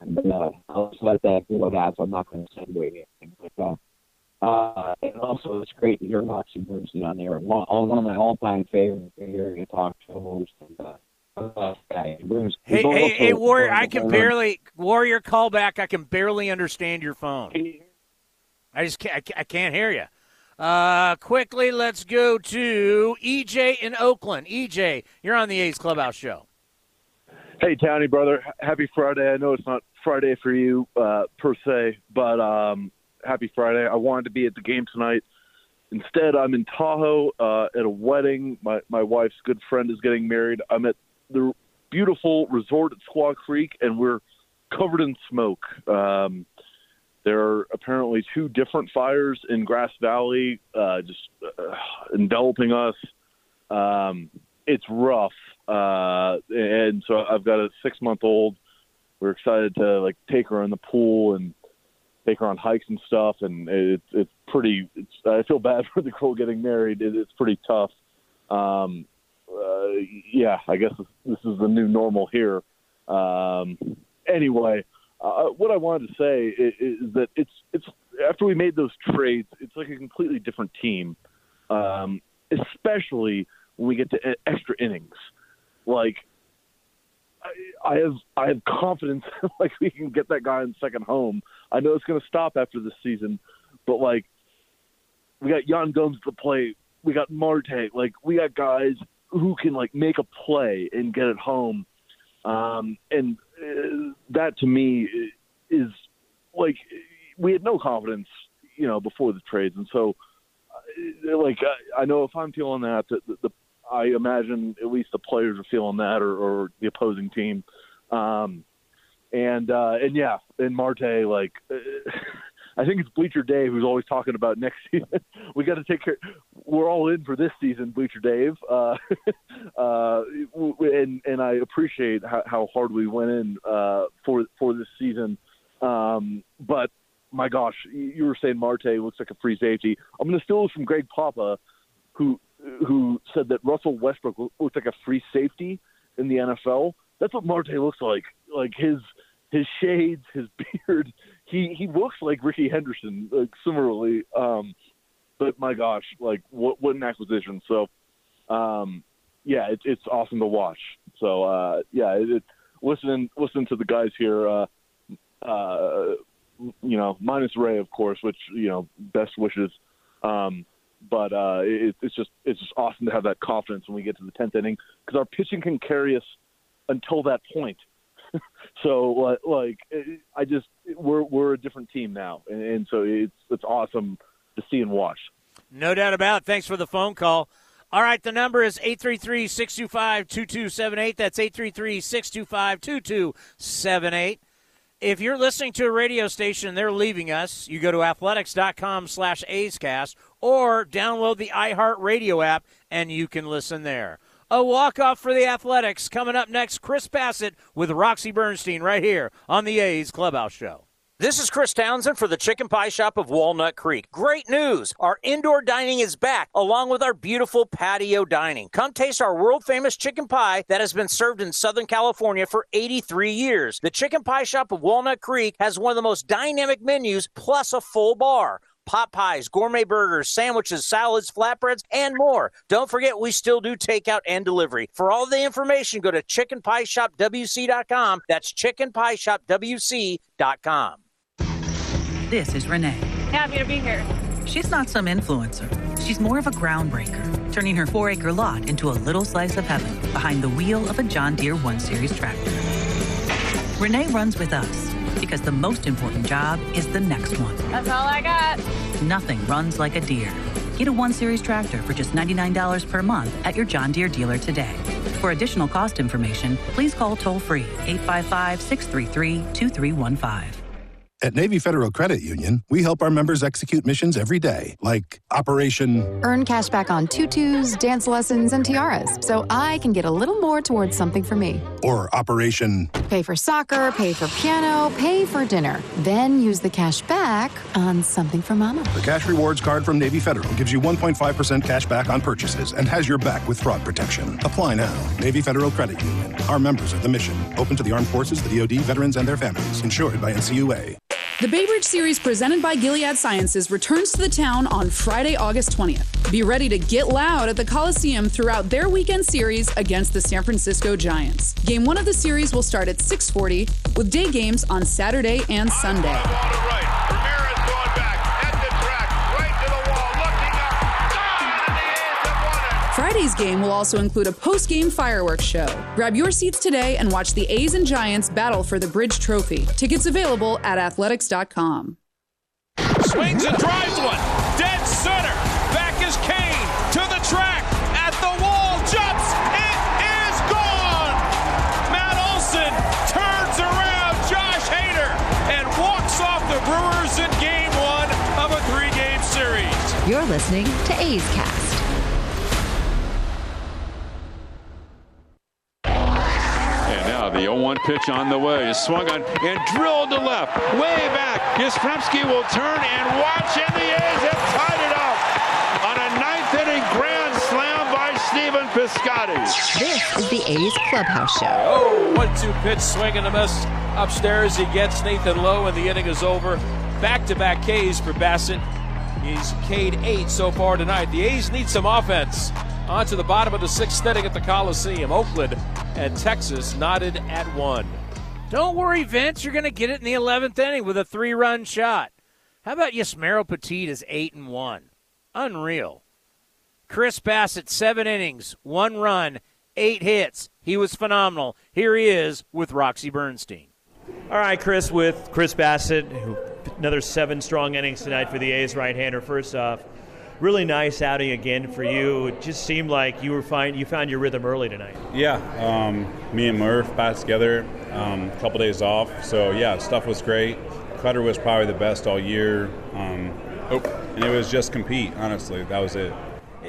And uh, I'll just let that go that, so I'm not going to send away anything. But, uh, uh, and also, it's great to hear Roxy Bernstein on there. One, one of my all-time favorites to hear you talk shows. And, uh, Hey, hey, hey, Warrior! I can barely Warrior call back. I can barely understand your phone. I just can't. I can't hear you. Uh, quickly, let's go to EJ in Oakland. EJ, you're on the A's Clubhouse show. Hey, Townie, brother. Happy Friday. I know it's not Friday for you uh, per se, but um, happy Friday. I wanted to be at the game tonight. Instead, I'm in Tahoe uh, at a wedding. My my wife's good friend is getting married. I'm at the beautiful resort at Squaw Creek, and we're covered in smoke. Um, there are apparently two different fires in Grass Valley, uh, just uh, enveloping us. Um, it's rough, uh, and so I've got a six month old. We're excited to like take her in the pool and take her on hikes and stuff, and it's it's pretty. It's, I feel bad for the girl getting married. It, it's pretty tough. Um, uh, yeah, I guess this is the new normal here. Um, anyway, uh, what I wanted to say is, is, that it's it's after we made those trades, it's like a completely different team, um, especially when we get to extra innings. Like I, I have I have confidence like we can get that guy in second home. I know it's going to stop after this season, but like we got Yan Gomes to play. We got Marte. Like we got guys who can like make a play and get it home. Um, and uh, that to me is like we had no confidence, you know, before the trades, and so uh, like I, I know if I'm feeling that, the, the I imagine at least the players are feeling that, or, or the opposing team. Um, and uh, and yeah, and Marte like. I think it's Bleacher Dave who's always talking about next season. we got to take care. We're all in for this season, Bleacher Dave. Uh, uh, and and I appreciate how, how hard we went in uh, for for this season. Um, but my gosh, you were saying Marte looks like a free safety. I'm going to steal this from Greg Papa, who who said that Russell Westbrook looks like a free safety in the NFL. That's what Marte looks like. Like his his shades, his beard. He he looks like Rickey Henderson, like similarly. Um, but my gosh, like what what an acquisition! So, um, yeah, it's it's awesome to watch. So uh, yeah, it, it, listen listen to the guys here. Uh, uh, you know, minus Ray, of course, which you know, best wishes. Um, but uh, it, it's just it's just awesome to have that confidence when we get to the tenth inning because our pitching can carry us until that point. so like I just we're we're a different team now, and, and so it's it's awesome to see and watch. No doubt about. it. Thanks for the phone call. All right, the number is 833 625 2278. That's 833 625 2278. If you're listening to a radio station and they're leaving us, you go to athletics.com slash A'scast or download the iHeartRadio app and you can listen there. A walk-off for the Athletics coming up next. Chris Bassitt with Roxy Bernstein right here on the A's Clubhouse Show. This is Chris Townsend for the Chicken Pie Shop of Walnut Creek. Great news! Our indoor dining is back, along with our beautiful patio dining. Come taste our world famous chicken pie that has been served in Southern California for 83 years. The Chicken Pie Shop of Walnut Creek has one of the most dynamic menus, plus a full bar pot pies, gourmet burgers, sandwiches, salads, flatbreads, and more. Don't forget, we still do takeout and delivery. For all the information, go to chickenpieshopwc.com. That's chickenpieshopwc.com. This is Renee. Happy to be here. She's not some influencer. She's more of a groundbreaker, turning her four acre lot into a little slice of heaven behind the wheel of a John Deere 1 Series tractor. Renee runs with us because the most important job is the next one. That's all I got. Nothing runs like a Deere. Get a 1 Series tractor for just $99 per month at your John Deere dealer today. For additional cost information, please call toll free 855 633 2315. At Navy Federal Credit Union, we help our members execute missions every day, like Operation Earn cash back on tutus, dance lessons, and tiaras, so I can get a little more towards something for me. or Operation Pay for soccer, pay for piano, pay for dinner. Then use the cash back on something for mama. The Cash Rewards card from Navy Federal gives you 1.5% cash back on purchases and has your back with fraud protection. Apply now. Navy Federal Credit Union. Our members are the mission. Open to the armed forces, the DoD, veterans, and their families. Insured by NCUA. The Bay Bridge Series presented by Gilead Sciences returns to the town on Friday, August 20th. Be ready to get loud at the Coliseum throughout their weekend series against the San Francisco Giants. Game one of the series will start at 640 with day games on Saturday and Sunday. Friday's game will also include a post-game fireworks show. Grab your seats today and watch the A's and Giants battle for the Bridge Trophy. Tickets available at athletics.com. Swings and drives one. Dead center. Back is Cain to the track. At the wall. Jumps. It is gone. Matt Olson turns around Josh Hader and walks off the Brewers in game one of a three game series. You're listening to A's Cast. Now the 0-1 pitch on the way is swung on and drilled to left, way back. Yastrzemski will turn and watch, and the A's have tied it up on a ninth inning grand slam by Stephen Piscotty. This is the A's Clubhouse Show. Oh, one-two pitch, swing and a miss. Upstairs, he gets Nathan Lowe, and the inning is over. Back-to-back Ks for Bassitt. He's K'd eight so far tonight. The A's need some offense. On to the bottom of the sixth inning at the Coliseum. Oakland and Texas knotted at one. Don't worry, Vince. You're going to get it in the 11th inning with a three-run shot. How about Yusmeiro Petit is eight and one? Unreal. Chris Bassitt, seven innings, one run, eight hits. He was phenomenal. Here he is with Roxy Bernstein. All right, Chris, with Chris Bassitt, another seven strong innings tonight for the A's right-hander. First off, really nice outing again for you. It just seemed like you were fine. You found your rhythm early tonight. Yeah, um, me and Murph bat together, um, a couple days off. So yeah, stuff was great. Cutter was probably the best all year. Um, and it was just compete. Honestly, that was it.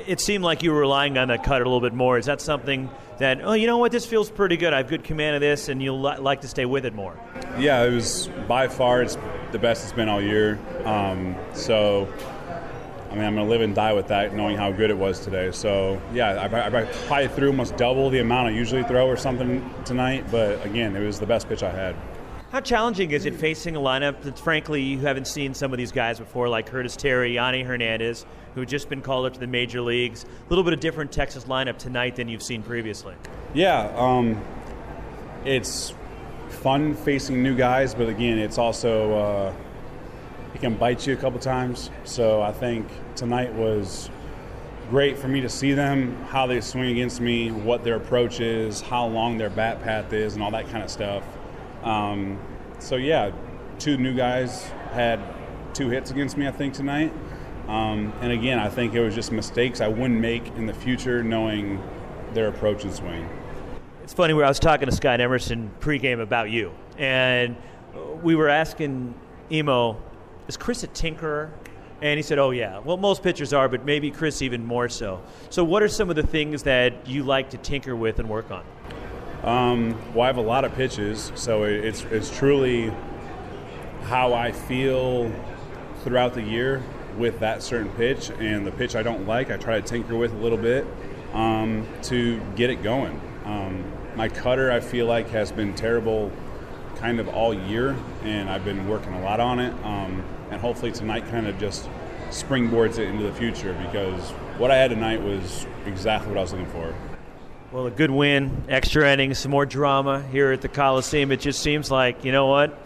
It seemed like you were relying on that cutter a little bit more. Is that something that, oh, you know what, this feels pretty good. I have good command of this, and you'll li- like to stay with it more? Yeah, it was by far it's the best it's been all year. Um, so, I mean, I'm going to live and die with that, knowing how good it was today. So, yeah, I, I, I probably threw almost double the amount I usually throw or something tonight. But again, it was the best pitch I had. How challenging is it facing a lineup that, frankly, you haven't seen some of these guys before, like Curtis Terry, Yonny Hernandez, who just been called up to the major leagues? A little bit of different Texas lineup tonight than you've seen previously. Yeah, um, it's fun facing new guys, but again, it's also uh, it can bite you a couple times. So I think tonight was great for me to see them, how they swing against me, what their approach is, how long their bat path is, and all that kind of stuff. Um, so yeah, two new guys had two hits against me, I think tonight. Um, and again, I think it was just mistakes I wouldn't make in the future, knowing their approach and swing. It's funny where I was talking to Scott Emerson pregame about you, and we were asking Emo, "Is Chris a tinkerer?" And he said, "Oh yeah. Well, most pitchers are, but maybe Chris even more so." So, what are some of the things that you like to tinker with and work on? Um, well, I have a lot of pitches, so it's it's truly how I feel throughout the year with that certain pitch and the pitch I don't like, I try to tinker with a little bit um, to get it going. Um, my cutter, I feel like, has been terrible kind of all year, and I've been working a lot on it. Um, and hopefully tonight kind of just springboards it into the future because what I had tonight was exactly what I was looking for. Well, a good win, extra innings, some more drama here at the Coliseum. It just seems like, you know what?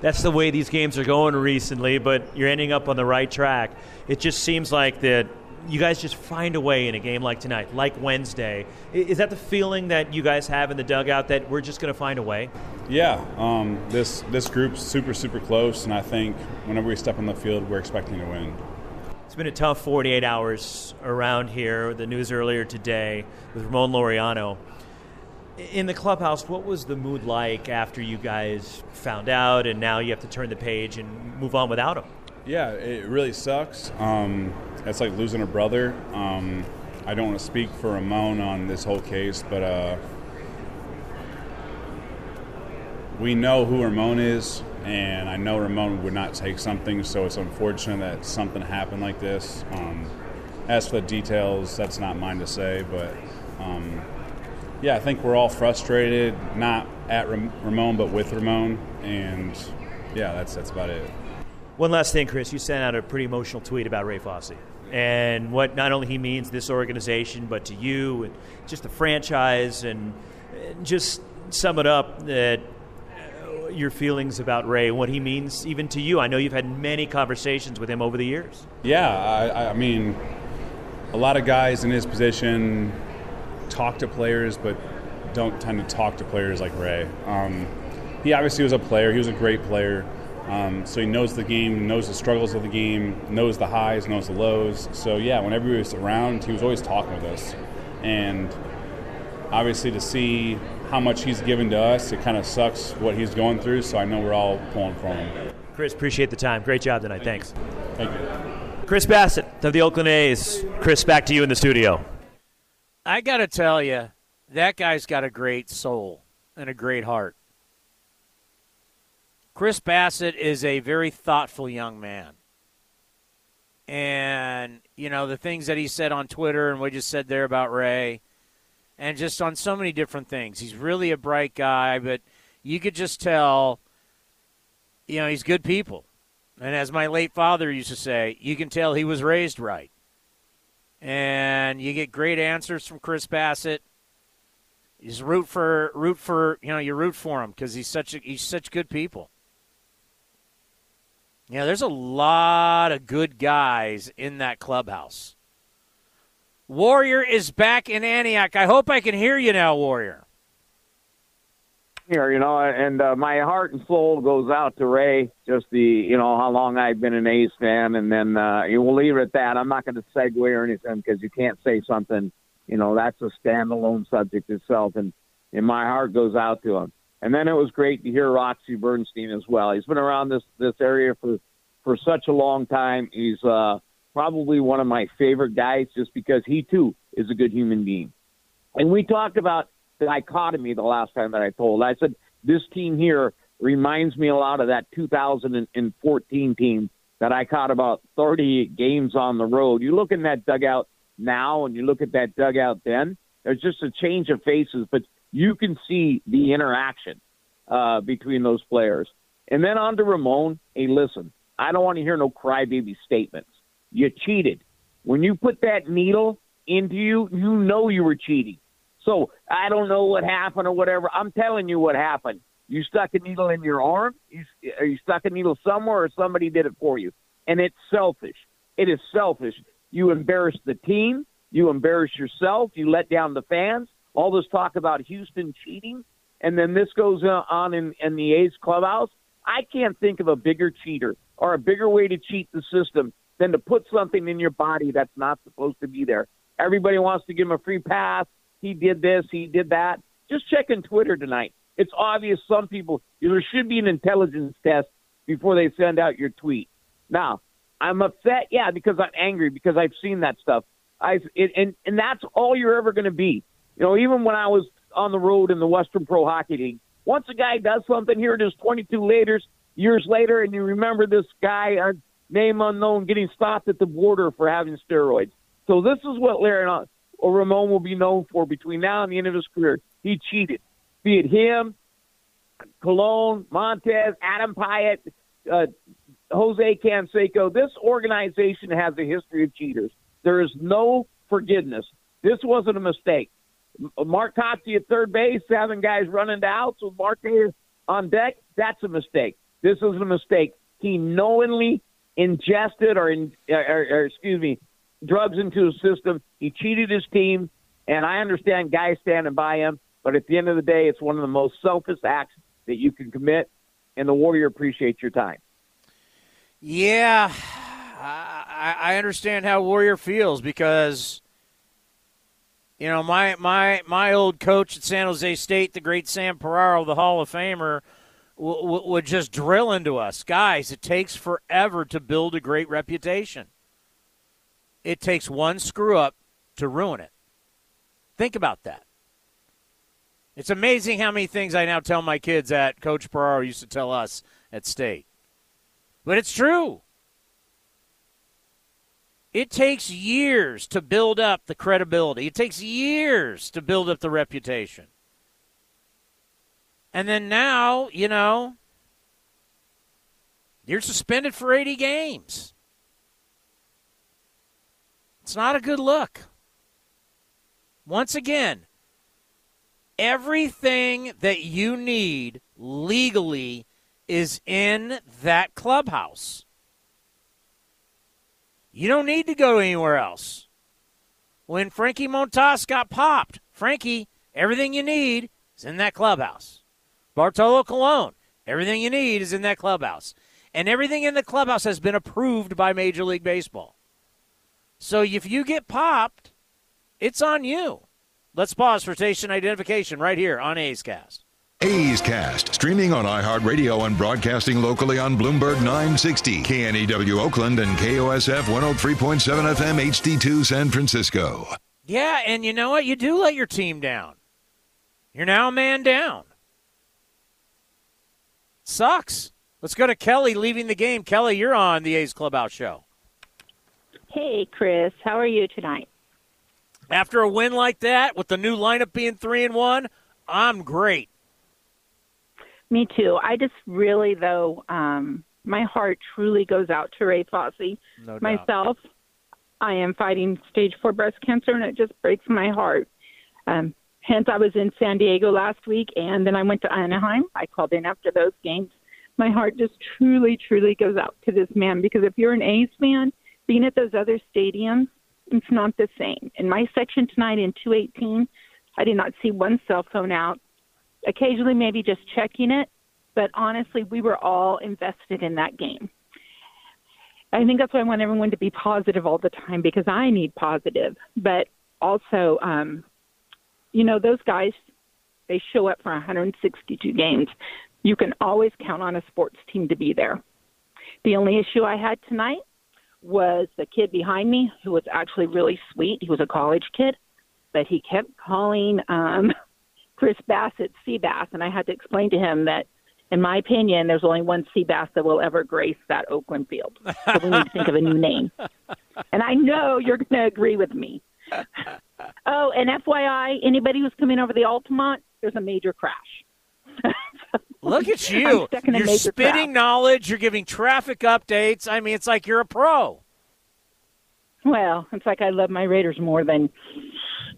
That's the way these games are going recently, but you're ending up on the right track. It just seems like that you guys just find a way in a game like tonight, like Wednesday. Is that the feeling that you guys have in the dugout that we're just going to find a way? Yeah, um, this this group's super super close, and I think whenever we step on the field, we're expecting to win. It's been a tough 48 hours around here. The news earlier today with Ramon Laureano. In the clubhouse, what was the mood like after you guys found out, and now you have to turn the page and move on without him? Yeah, it really sucks. Um, it's like losing a brother. Um, I don't want to speak for Ramon on this whole case, but uh, we know who Ramon is, and I know Ramon would not take something, so it's unfortunate that something happened like this. Um, as for the details, that's not mine to say, but um, yeah, I think we're all frustrated, not at Ramon, but with Ramon, and yeah, that's that's about it. One last thing, Chris. You sent out a pretty emotional tweet about Ray Fosse and what not only he means this organization, but to you and just the franchise, and just sum it up that uh, your feelings about Ray, what he means even to you. I know you've had many conversations with him over the years. Yeah, I, I mean, a lot of guys in his position talk to players, but don't tend to talk to players like Ray. Um, he obviously was a player. He was a great player. Um, so he knows the game, knows the struggles of the game, knows the highs, knows the lows. So yeah, whenever he was around, he was always talking with us. And obviously, to see how much he's given to us, it kind of sucks what he's going through. So I know we're all pulling for him. Chris, appreciate the time. Great job tonight. Thanks. Thank you. Chris Bassitt of the Oakland A's. Chris, back to you in the studio. I got to tell you, that guy's got a great soul and a great heart. Chris Bassitt is a very thoughtful young man. And, you know, the things that he said on Twitter and what you said there about Ray, and just on so many different things. He's really a bright guy, but you could just tell, you know, he's good people. And as my late father used to say, you can tell he was raised right. And you get great answers from Chris Bassitt. You root for root for you know you root for him because he's such a, he's such good people. Yeah, there's a lot of good guys in that clubhouse. Warrior is back in Antioch. I hope I can hear you now, Warrior. Here, you know, and uh, my heart and soul goes out to Ray. Just the, you know, how long I've been an A's fan, and then uh, you will leave it at that. I'm not going to segue or anything because you can't say something. You know, that's a standalone subject itself, and and my heart goes out to him. And then it was great to hear Roxy Bernstein as well. He's been around this this area for for such a long time. He's uh, probably one of my favorite guys just because he too is a good human being. And we talked about the dichotomy the last time that I told. I said this team here reminds me a lot of that 2014 team that I caught about 30 games on the road. You look in that dugout now and you look at that dugout then, there's just a change of faces, but you can see the interaction uh, between those players. And then on to Ramon. Hey, listen, I don't want to hear no crybaby statements. You cheated. When you put that needle into you, you know you were cheating. So I don't know what happened or whatever. I'm telling you what happened. You stuck a needle in your arm. You, or you stuck a needle somewhere, or somebody did it for you. And it's selfish. It is selfish. You embarrass the team. You embarrass yourself. You let down the fans all this talk about Houston cheating, and then this goes uh, on in, in the A's clubhouse. I can't think of a bigger cheater or a bigger way to cheat the system than to put something in your body that's not supposed to be there. Everybody wants to give him a free pass. He did this, he did that. Just check in Twitter tonight. It's obvious some people, there should be an intelligence test before they send out your tweet. Now, I'm upset, yeah, because I'm angry because I've seen that stuff. I and and that's all you're ever going to be. You know, even when I was on the road in the Western Pro Hockey League, once a guy does something here, there's 22 laters. years later, and you remember this guy, uh, name unknown, getting stopped at the border for having steroids. So this is what Larry or Ramon will be known for between now and the end of his career. He cheated, be it him, Colon, Montas, Adam Piatt, uh, Jose Canseco. This organization has a history of cheaters. There is no forgiveness. This wasn't a mistake. Mark Kotsay at third base, having guys running to outs with Marte on deck, that's a mistake. This isn't a mistake. He knowingly ingested or, in, or, or excuse me, drugs into his system. He cheated his team, and I understand guys standing by him, but at the end of the day, it's one of the most selfish acts that you can commit, and the Warrior appreciates your time. Yeah, I, I understand how Warrior feels because you know my my my old coach at San Jose State, the great Sam Piraro, the Hall of Famer, w- w- would just drill into us, guys. It takes forever to build a great reputation. It takes one screw up to ruin it. Think about that. It's amazing how many things I now tell my kids that Coach Piraro used to tell us at State. But it's true. It takes years to build up the credibility. It takes years to build up the reputation. And then now, you know, you're suspended for 80 games. It's not a good look. Once again, everything that you need legally is in that clubhouse. You don't need to go anywhere else. When Frankie Montas got popped, Frankie, everything you need is in that clubhouse. Bartolo Colon, everything you need is in that clubhouse. And everything in the clubhouse has been approved by Major League Baseball. So if you get popped, it's on you. Let's pause for station identification right here on A's Cast. A's Cast, streaming on iHeartRadio and broadcasting locally on Bloomberg 960, KNEW Oakland, and KOSF 103.7 FM HD2 San Francisco. Yeah, and you know what? You do let your team down. You're now a man down. Sucks. Let's go to Kelly leaving the game. Kelly, you're on the A's Clubhouse show. Hey, Chris. How are you tonight? After a win like that, with the new lineup being three and one, I'm great. Me too. I just really, though, um, my heart truly goes out to Ray Fosse. No doubt. Myself, I am fighting stage four breast cancer, and it just breaks my heart. Um, hence, I was in San Diego last week, and then I went to Anaheim. I called in after those games. My heart just truly, truly goes out to this man because if you're an A's fan, being at those other stadiums, it's not the same. In my section tonight in 218, I did not see one cell phone out. Occasionally, maybe just checking it, but honestly, we were all invested in that game. I think that's why I want everyone to be positive all the time because I need positive. But also, um, you know, those guys, they show up for 162 games. You can always count on a sports team to be there. The only issue I had tonight was the kid behind me who was actually really sweet. He was a college kid, but he kept calling um, Chris Bassitt Seabass, and I had to explain to him that, in my opinion, there's only one sea bass that will ever grace that Oakland field. So we need to think of a new name. And I know you're going to agree with me. Oh, and FYI, anybody who's coming over the Altamont, there's a major crash. Look at you. stuck in a You're spitting knowledge. You're giving traffic updates. I mean, it's like you're a pro. Well, it's like I love my Raiders more than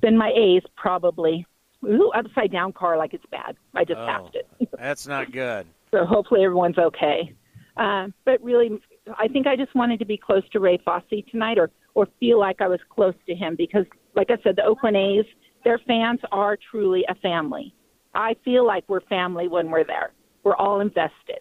than my A's, probably. Ooh, upside down car like it's bad. I just Oh, passed it. That's not good. So hopefully everyone's okay. Uh, but really, I think I just wanted to be close to Ray Fosse tonight, or or feel like I was close to him because, like I said, the Oakland A's, their fans are truly a family. I feel like we're family when we're there. We're all invested.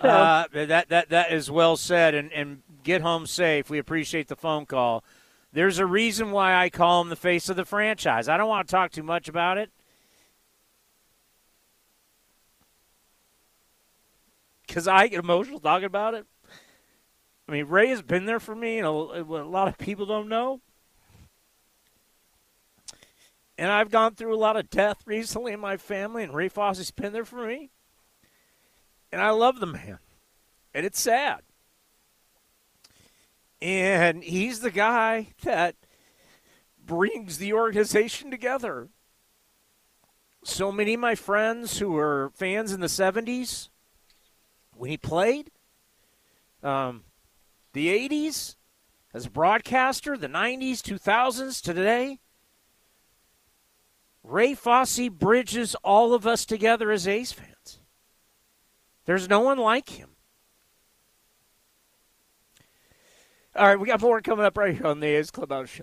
So Uh, that that that is well said, and and get home safe. We appreciate the phone call. There's a reason why I call him the face of the franchise. I don't want to talk too much about it because I get emotional talking about it. I mean, Ray has been there for me, and a, lot of people don't know. And I've gone through a lot of death recently in my family, and Ray Fosse's been there for me. And I love the man. And it's sad. And he's the guy that brings the organization together. So many of my friends who were fans in the 70s, when he played, um, the 80s, as a broadcaster, the 90s, 2000s to today, Ray Fosse bridges all of us together as A's fans. There's no one like him. All right, we got more coming up right here on the A's Clubhouse Show.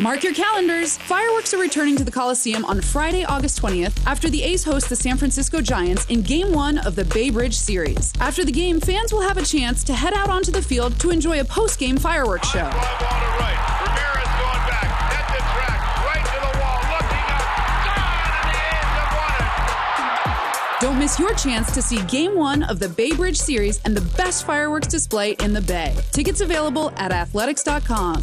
Mark your calendars. Fireworks are returning to the Coliseum on Friday, August 20th, after the A's host the San Francisco Giants in Game 1 of the Bay Bridge Series. After the game, fans will have a chance to head out onto the field to enjoy a post game fireworks show. Don't miss your chance to see Game 1 of the Bay Bridge Series and the best fireworks display in the Bay. Tickets available at athletics.com.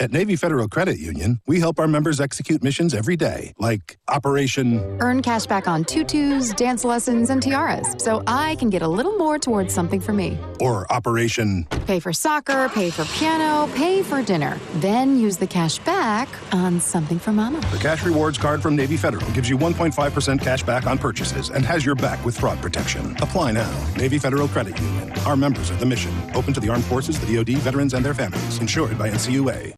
At Navy Federal Credit Union, we help our members execute missions every day, like Operation Earn cash back on tutus, dance lessons, and tiaras, so I can get a little more towards something for me. or Operation Pay for soccer, pay for piano, pay for dinner. Then use the cash back on something for mama. The Cash Rewards card from Navy Federal gives you 1.5% cash back on purchases and has your back with fraud protection. Apply now. Navy Federal Credit Union. Our members are the mission. Open to the armed forces, the DoD, veterans, and their families. Insured by NCUA.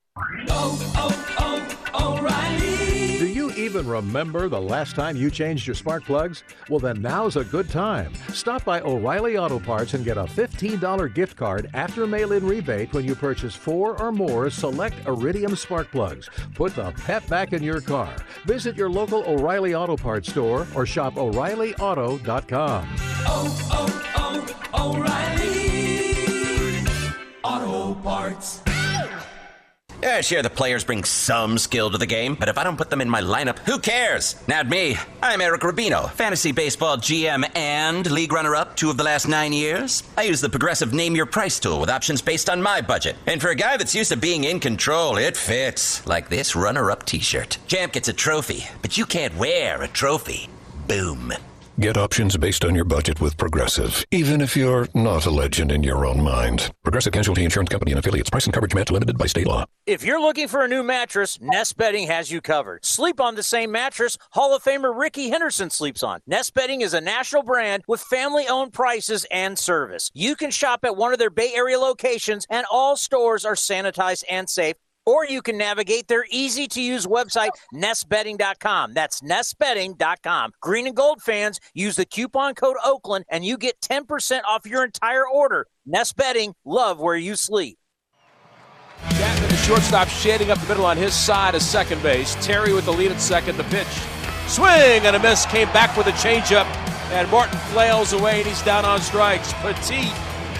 Do you even remember the last time you changed your spark plugs? Well, then now's a good time. Stop by O'Reilly Auto Parts and get a $15 gift card after mail in rebate when you purchase four or more select Iridium spark plugs. Put the pep back in your car. Visit your local O'Reilly Auto Parts store or shop O'ReillyAuto.com. Oh, oh, oh, O'Reilly Auto Parts. Yeah, sure, the players bring some skill to the game, but if I don't put them in my lineup, who cares? Not me. I'm Eric Rubino, fantasy baseball GM and league runner up two of the last nine years. I use the progressive name your price tool with options based on my budget. And for a guy that's used to being in control, it fits. Like this runner up t shirt. Champ gets a trophy, but you can't wear a trophy. Boom. Get options based on your budget with Progressive, even if you're not a legend in your own mind. Progressive Casualty Insurance Company and affiliates. Price and coverage match limited by state law. If you're looking for a new mattress, Nest Bedding has you covered. Sleep on the same mattress Hall of Famer Rickey Henderson sleeps on. Nest Bedding is a national brand with family owned prices and service. You can shop at one of their Bay Area locations, and all stores are sanitized and safe. Or you can navigate their easy to use website, nestbedding.com. That's nestbedding.com. Green and gold fans, use the coupon code Oakland and you get 10% off your entire order. Nest Bedding, love where you sleep. Chapman, the shortstop, shading up the middle on his side of second base. Terry with the lead at second. The pitch. Swing and a miss. Came back with a changeup. And Martin flails away and he's down on strikes. Petit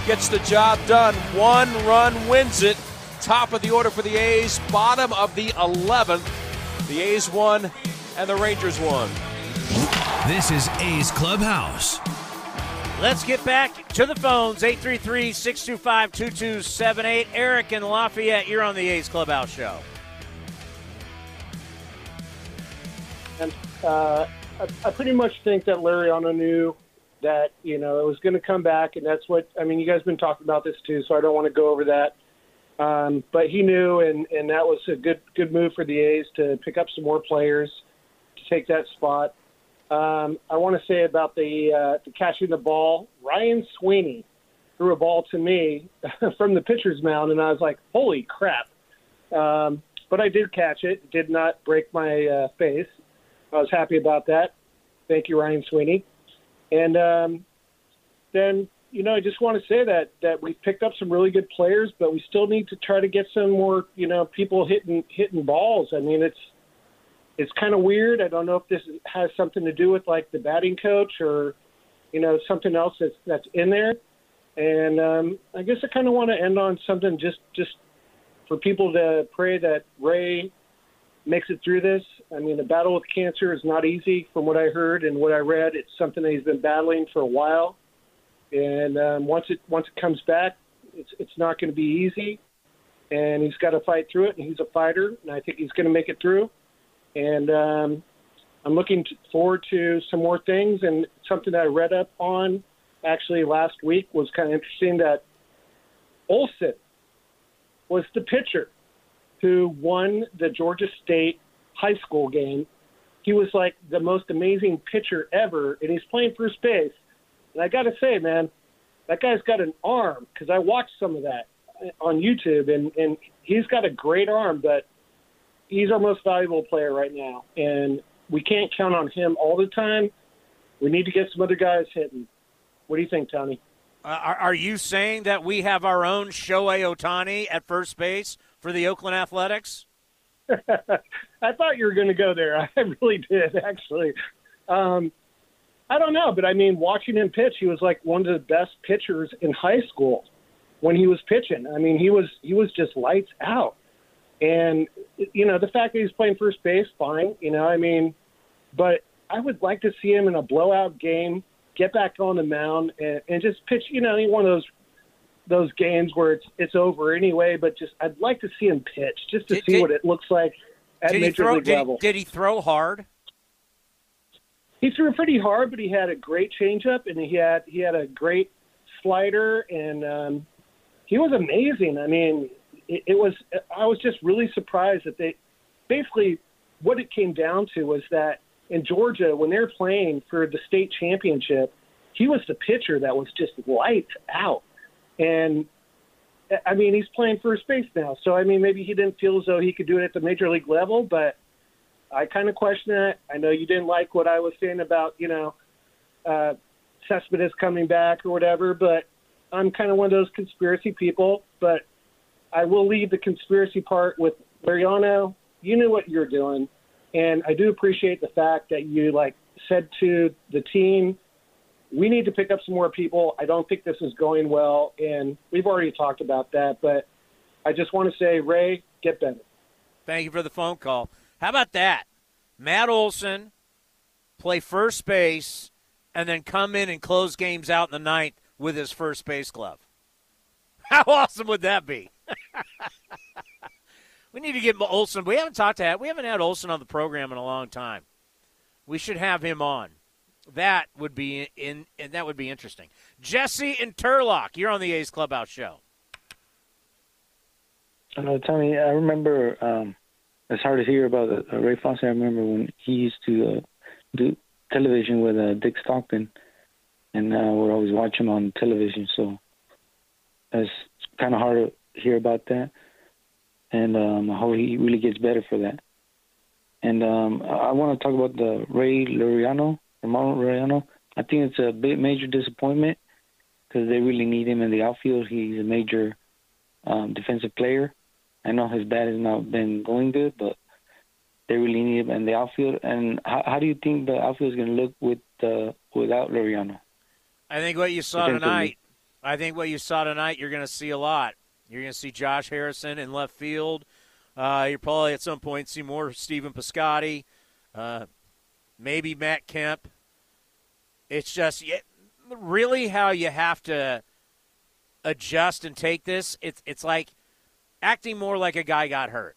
gets the job done. One run wins it. Top of the order for the A's, bottom of the 11th. The A's won and the Rangers won. This is A's Clubhouse. Let's get back to the phones 833 625 2278. Eric and Lafayette, you're on the A's Clubhouse show. And uh, I, I pretty much think that Laureano knew that you know it was going to come back, and that's what I mean. You guys have been talking about this too, so I don't want to go over that. Um, but he knew, and, and that was a good good move for the A's to pick up some more players to take that spot. Um, I want to say about the, uh, the catching the ball. Ryan Sweeney threw a ball to me from the pitcher's mound, and I was like, "Holy crap!" Um, but I did catch it. Did not break my uh, face. I was happy about that. Thank you, Ryan Sweeney. And um, then you know, I just want to say that that we've picked up some really good players, but we still need to try to get some more, you know, people hitting hitting balls. I mean, it's it's kind of weird. I don't know if this has something to do with like the batting coach or, you know, something else that's that's in there. And um, I guess I kind of want to end on something just just for people to pray that Ray makes it through this. I mean, the battle with cancer is not easy, from what I heard and what I read. It's something that he's been battling for a while and um, once it once it comes back, it's it's not going to be easy, and he's got to fight through it. And he's a fighter, and I think he's going to make it through. And um, I'm looking forward to some more things. And something that I read up on actually last week was kind of interesting that Olson was the pitcher who won the Georgia State high school game. He was like the most amazing pitcher ever, and he's playing first base and I got to say, man, that guy's got an arm because I watched some of that on YouTube, and and he's got a great arm. But he's our most valuable player right now, and we can't count on him all the time. We need to get some other guys hitting. What do you think, Tony? Uh, are, are you saying that we have our own Shohei Ohtani at first base for the Oakland Athletics? I thought you were going to go there. I really did, actually. Um, I don't know, but I mean, watching him pitch, he was like one of the best pitchers in high school when he was pitching. I mean, he was he was just lights out. And you know, the fact that he's playing first base, fine. You know, I mean, but I would like to see him in a blowout game, get back on the mound, and, and just pitch. You know, any one of those those games where it's it's over anyway. But just I'd like to see him pitch just to Did- see did- what it looks like at major throw, league did, level. did he throw hard? He threw pretty hard, but he had a great changeup and he had he had a great slider and um, he was amazing. I mean, it, it was I was just really surprised that they basically what it came down to was that in Georgia when they're playing for the state championship, he was the pitcher that was just lights out. And I mean, he's playing first base now, so I mean, maybe he didn't feel as though he could do it at the major league level, but I kind of question that. I know you didn't like what I was saying about, you know, uh, Cespedes coming back or whatever, but I'm kind of one of those conspiracy people. But I will leave the conspiracy part with Mariano. You knew what you're doing, and I do appreciate the fact that you like said to the team, we need to pick up some more people. I don't think this is going well, and we've already talked about that. But I just want to say, Ray, get better. Thank you for the phone call. How about that? Matt Olson play first base and then come in and close games out in the ninth with his first base glove. How awesome would that be? we need to get Olson. We haven't talked to that. We haven't had Olson on the program in a long time. We should have him on. That would be in, and that would be interesting. Jesse and Turlock, you're on the A's Clubhouse show. Uh, Tony, I remember um, it's hard to hear about uh, Ray Fosse. I remember when he used to uh, do television with uh, Dick Stockton, and uh, we're always watching him on television. So it's kind of hard to hear about that, and um, I hope he really gets better for that. And um, I want to talk about the Ray Laureano, Ramon Laureano. I think it's a big major disappointment because they really need him in the outfield. He's a major um, defensive player. I know his bat has not been going good, but they really need him in the outfield. And how, how do you think the outfield is going to look with uh, without Laureano? I think what you saw tonight. I think what you saw tonight, you're going to see a lot. You're going to see Josh Harrison in left field. Uh, you're probably at some point see more Stephen Piscotty, uh, maybe Matt Kemp. It's just really how you have to adjust and take this. It's it's like acting more like a guy got hurt,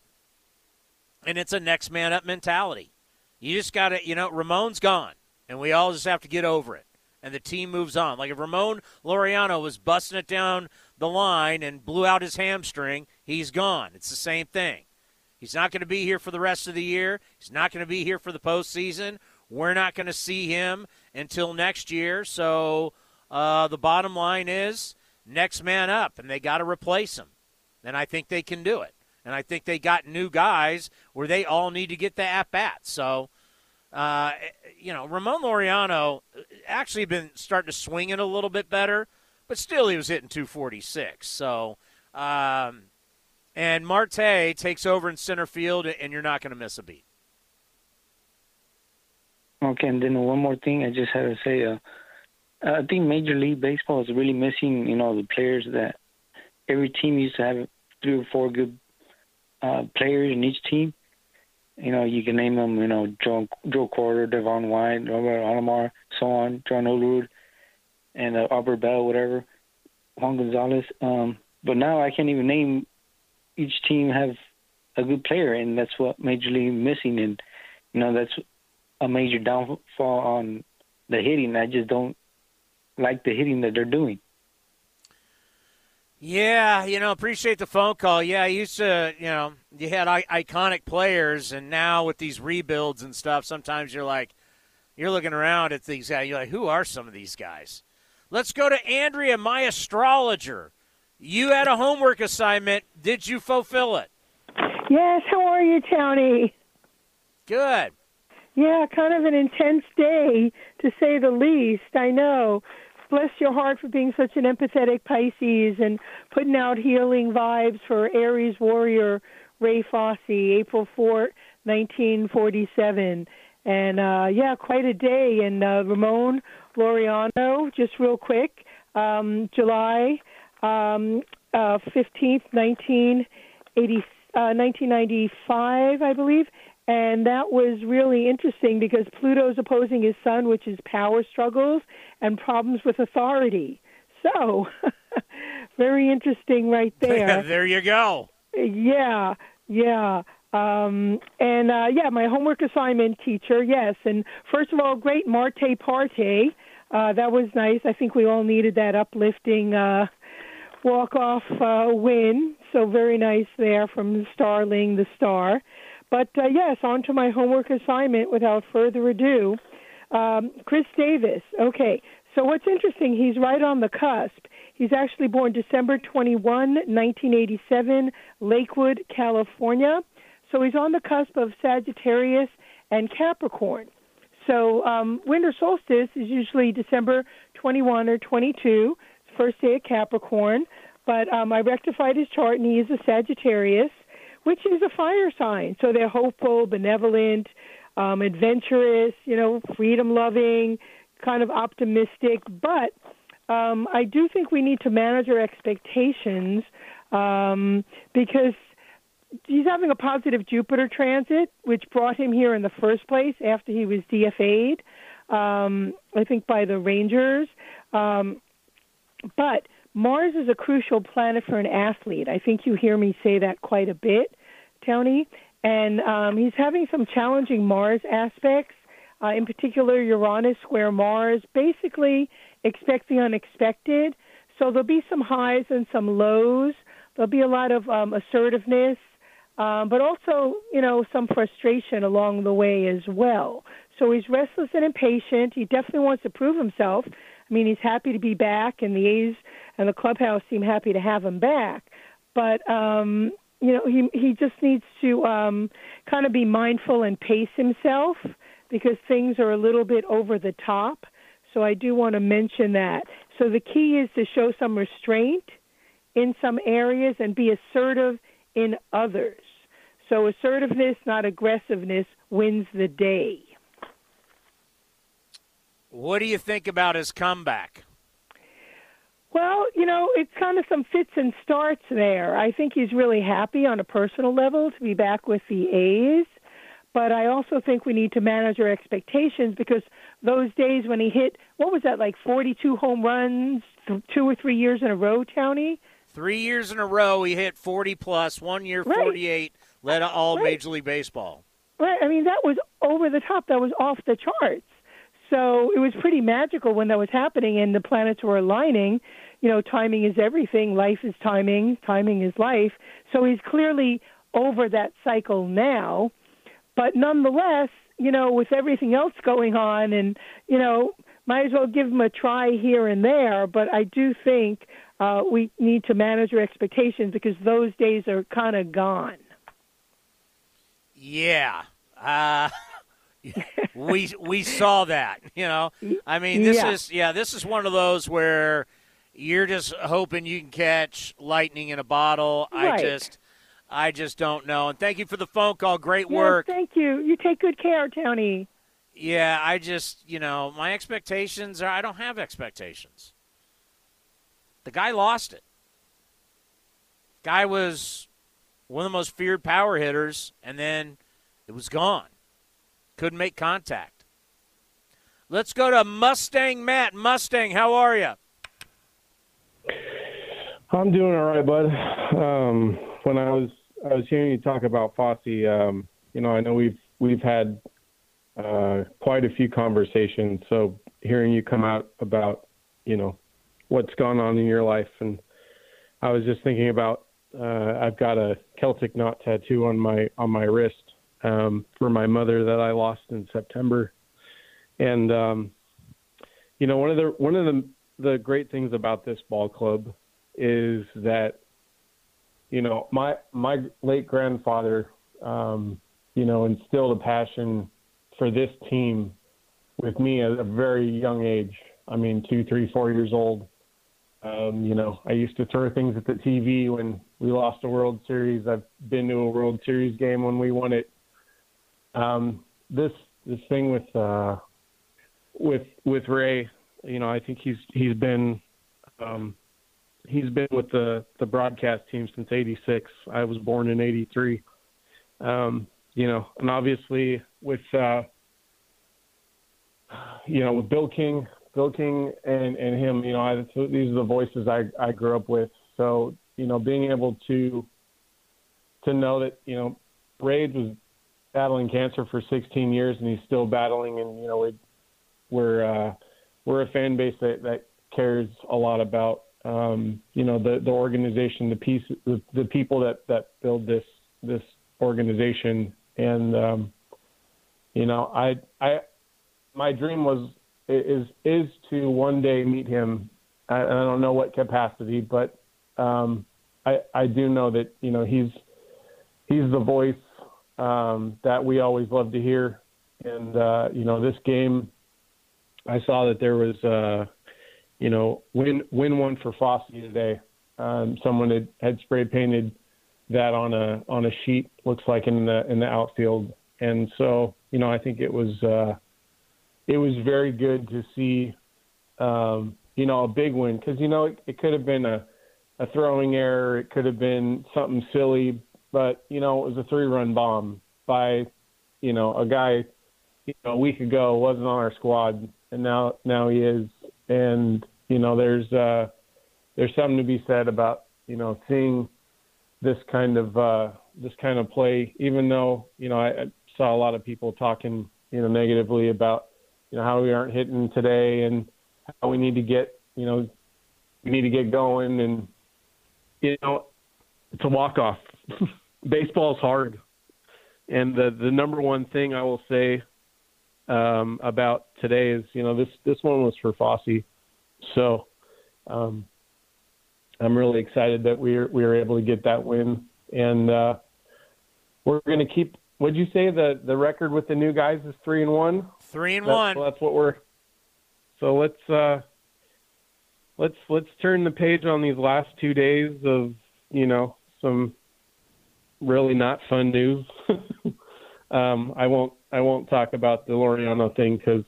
and it's a next man up mentality. You just got to, you know, Ramon's gone, and we all just have to get over it, and the team moves on. Like if Ramon Laureano was busting it down the line and blew out his hamstring, he's gone. It's the same thing. He's not going to be here for the rest of the year. He's not going to be here for the postseason. We're not going to see him until next year. So uh, the bottom line is next man up, and they got to replace him. And I think they can do it. And I think they got new guys where they all need to get the at bat. So, uh, you know, Ramon Laureano actually been starting to swing it a little bit better, but still he was hitting 246. So, um, and Marte takes over in center field, and you're not going to miss a beat. Okay, and then one more thing I just had to say. Uh, I think Major League Baseball is really missing, you know, the players that every team used to have three or four good uh, players in each team. You know, you can name them, you know, Joe, Joe Carter, Devon White, Robert Alomar, so on, John Olerud, and uh, Albert Belle, whatever, Juan Gonzalez. Um, but now I can't even name each team have a good player, and that's what Major League missing. And, you know, that's a major downfall on the hitting. I just don't like the hitting that they're doing. Yeah, you know, appreciate the phone call. Yeah, I used to, you know, you had I- iconic players, and now with these rebuilds and stuff, sometimes you're like, you're looking around at these guys, you're like, who are some of these guys? Let's go to Andrea, my astrologer. You had a homework assignment. Did you fulfill it? Yes. How are you, Tony? Good. Yeah, kind of an intense day, to say the least. I know bless your heart for being such an empathetic Pisces and putting out healing vibes for Aries warrior Ray Fosse, April 4, 1947. And uh, yeah, quite a day. And uh, Ramon Laureano, just real quick, um, July um, uh, 15th, 1980, uh, 1995, I believe. And that was really interesting because Pluto's opposing his sun, which is power struggles and problems with authority. So, very interesting right there. there you go. Yeah, yeah. Um, and uh, yeah, my homework assignment teacher, yes. And first of all, great Marte Parte. Uh, that was nice. I think we all needed that uplifting uh, walk off uh, win. So very nice there from Starling the Star. But uh, yes, on to my homework assignment without further ado. Um, Chris Davis. Okay, so what's interesting, he's right on the cusp. He's actually born December 21, 1987, Lakewood, California. So he's on the cusp of Sagittarius and Capricorn. So um, winter solstice is usually December 21 or 22, first day of Capricorn. But um, I rectified his chart, and he is a Sagittarius which is a fire sign. So they're hopeful, benevolent, um, adventurous, you know, freedom loving, kind of optimistic. But um, I do think we need to manage our expectations um, because he's having a positive Jupiter transit, which brought him here in the first place after he was DFA'd, um, I think, by the Rangers. Um, but Mars is a crucial planet for an athlete. I think you hear me say that quite a bit, Tony. And um, he's having some challenging Mars aspects, uh, in particular Uranus square Mars. Basically, expect the unexpected. So there'll be some highs and some lows. There'll be a lot of um, assertiveness, um, but also, you know, some frustration along the way as well. So he's restless and impatient. He definitely wants to prove himself. I mean, he's happy to be back, and the A's and the clubhouse seem happy to have him back. But um, you know, he he just needs to um, kind of be mindful and pace himself because things are a little bit over the top. So I do want to mention that. So the key is to show some restraint in some areas and be assertive in others. So assertiveness, not aggressiveness, wins the day. What do you think about his comeback? Well, you know, it's kind of some fits and starts there. I think he's really happy on a personal level to be back with the A's. But I also think we need to manage our expectations because those days when he hit, what was that, like 42 home runs, two or three years in a row, Townie? Three years in a row, he hit 40 plus. One year, 48, right. led all right. Major League Baseball. Right. I mean, that was over the top. That was off the charts. So it was pretty magical when that was happening and the planets were aligning. You know, timing is everything. Life is timing. Timing is life. So he's clearly over that cycle now. But nonetheless, you know, with everything else going on and, you know, might as well give him a try here and there. But I do think uh, we need to manage our expectations because those days are kind of gone. Yeah. Uh, we we saw that, you know. I mean, this yeah. is yeah, this is one of those where you're just hoping you can catch lightning in a bottle. Right. I just I just don't know. And thank you for the phone call. Great work. thank you. You take good care, Tony. Yeah, I just, you know, my expectations are I don't have expectations. The guy lost it. Guy was one of the most feared power hitters, and then it was gone. Couldn't make contact. Let's go to Mustang Matt. Mustang, how are you? I'm doing all right, bud. Um, when I was I was hearing you talk about Fosse, um, you know, I know we've we've had uh, quite a few conversations. So hearing you come out about, you know, what's gone on in your life, and I was just thinking about uh, I've got a Celtic knot tattoo on my on my wrist um, for my mother that I lost in September, and um, you know one of the one of the the great things about this ball club is that you know my my late grandfather um, you know instilled a passion for this team with me at a very young age. I mean, two, three, four years old. Um, you know, I used to throw things at the TV when we lost a World Series. I've been to a World Series game when we won it. Um, this this thing with uh, with with Ray, you know, I think he's he's been um, he's been with the the broadcast team since '86. I was born in '83. Um, you know, and obviously with uh, you know with Bill King, Bill King and and him, you know, I, these are the voices I I grew up with. So you know, being able to to know that you know Ray was battling cancer for 16 years and he's still battling, and you know we we're uh, we're a fan base that that cares a lot about um, you know the the organization, the piece, the, the people that that build this this organization and um, you know, I I my dream was is is to one day meet him. I, I don't know what capacity, but um, I I do know that you know he's he's the voice um, that we always love to hear, and uh, you know this game, I saw that there was uh, you know win win one for Fosse today. Um, someone had, had spray painted that on a on a sheet looks like in the in the outfield. And so, you know, I think it was uh, it was very good to see, um, you know, a big win because you know it, it could have been a a throwing error, it could have been something silly, but you know, it was a three-run bomb by, you know, a guy, you know, a week ago wasn't on our squad, and now now he is, and you know, there's uh, there's something to be said about you know seeing this kind of uh, this kind of play, even though you know I, I saw a lot of people talking you know negatively about you know how we aren't hitting today and how we need to get you know we need to get going and you know it's a walk off. Baseball's hard, and the the number one thing I will say um, about today is you know this this one was for Fosse, so um, I'm really excited that we were, we were able to get that win, and uh, we're going to keep. Would you say the the record with the new guys is three and one? Three and That's- one. Well, that's what we're. So let's uh, let's let's turn the page on these last two days of you know some really not fun news. um, I won't I won't talk about the Laureano thing because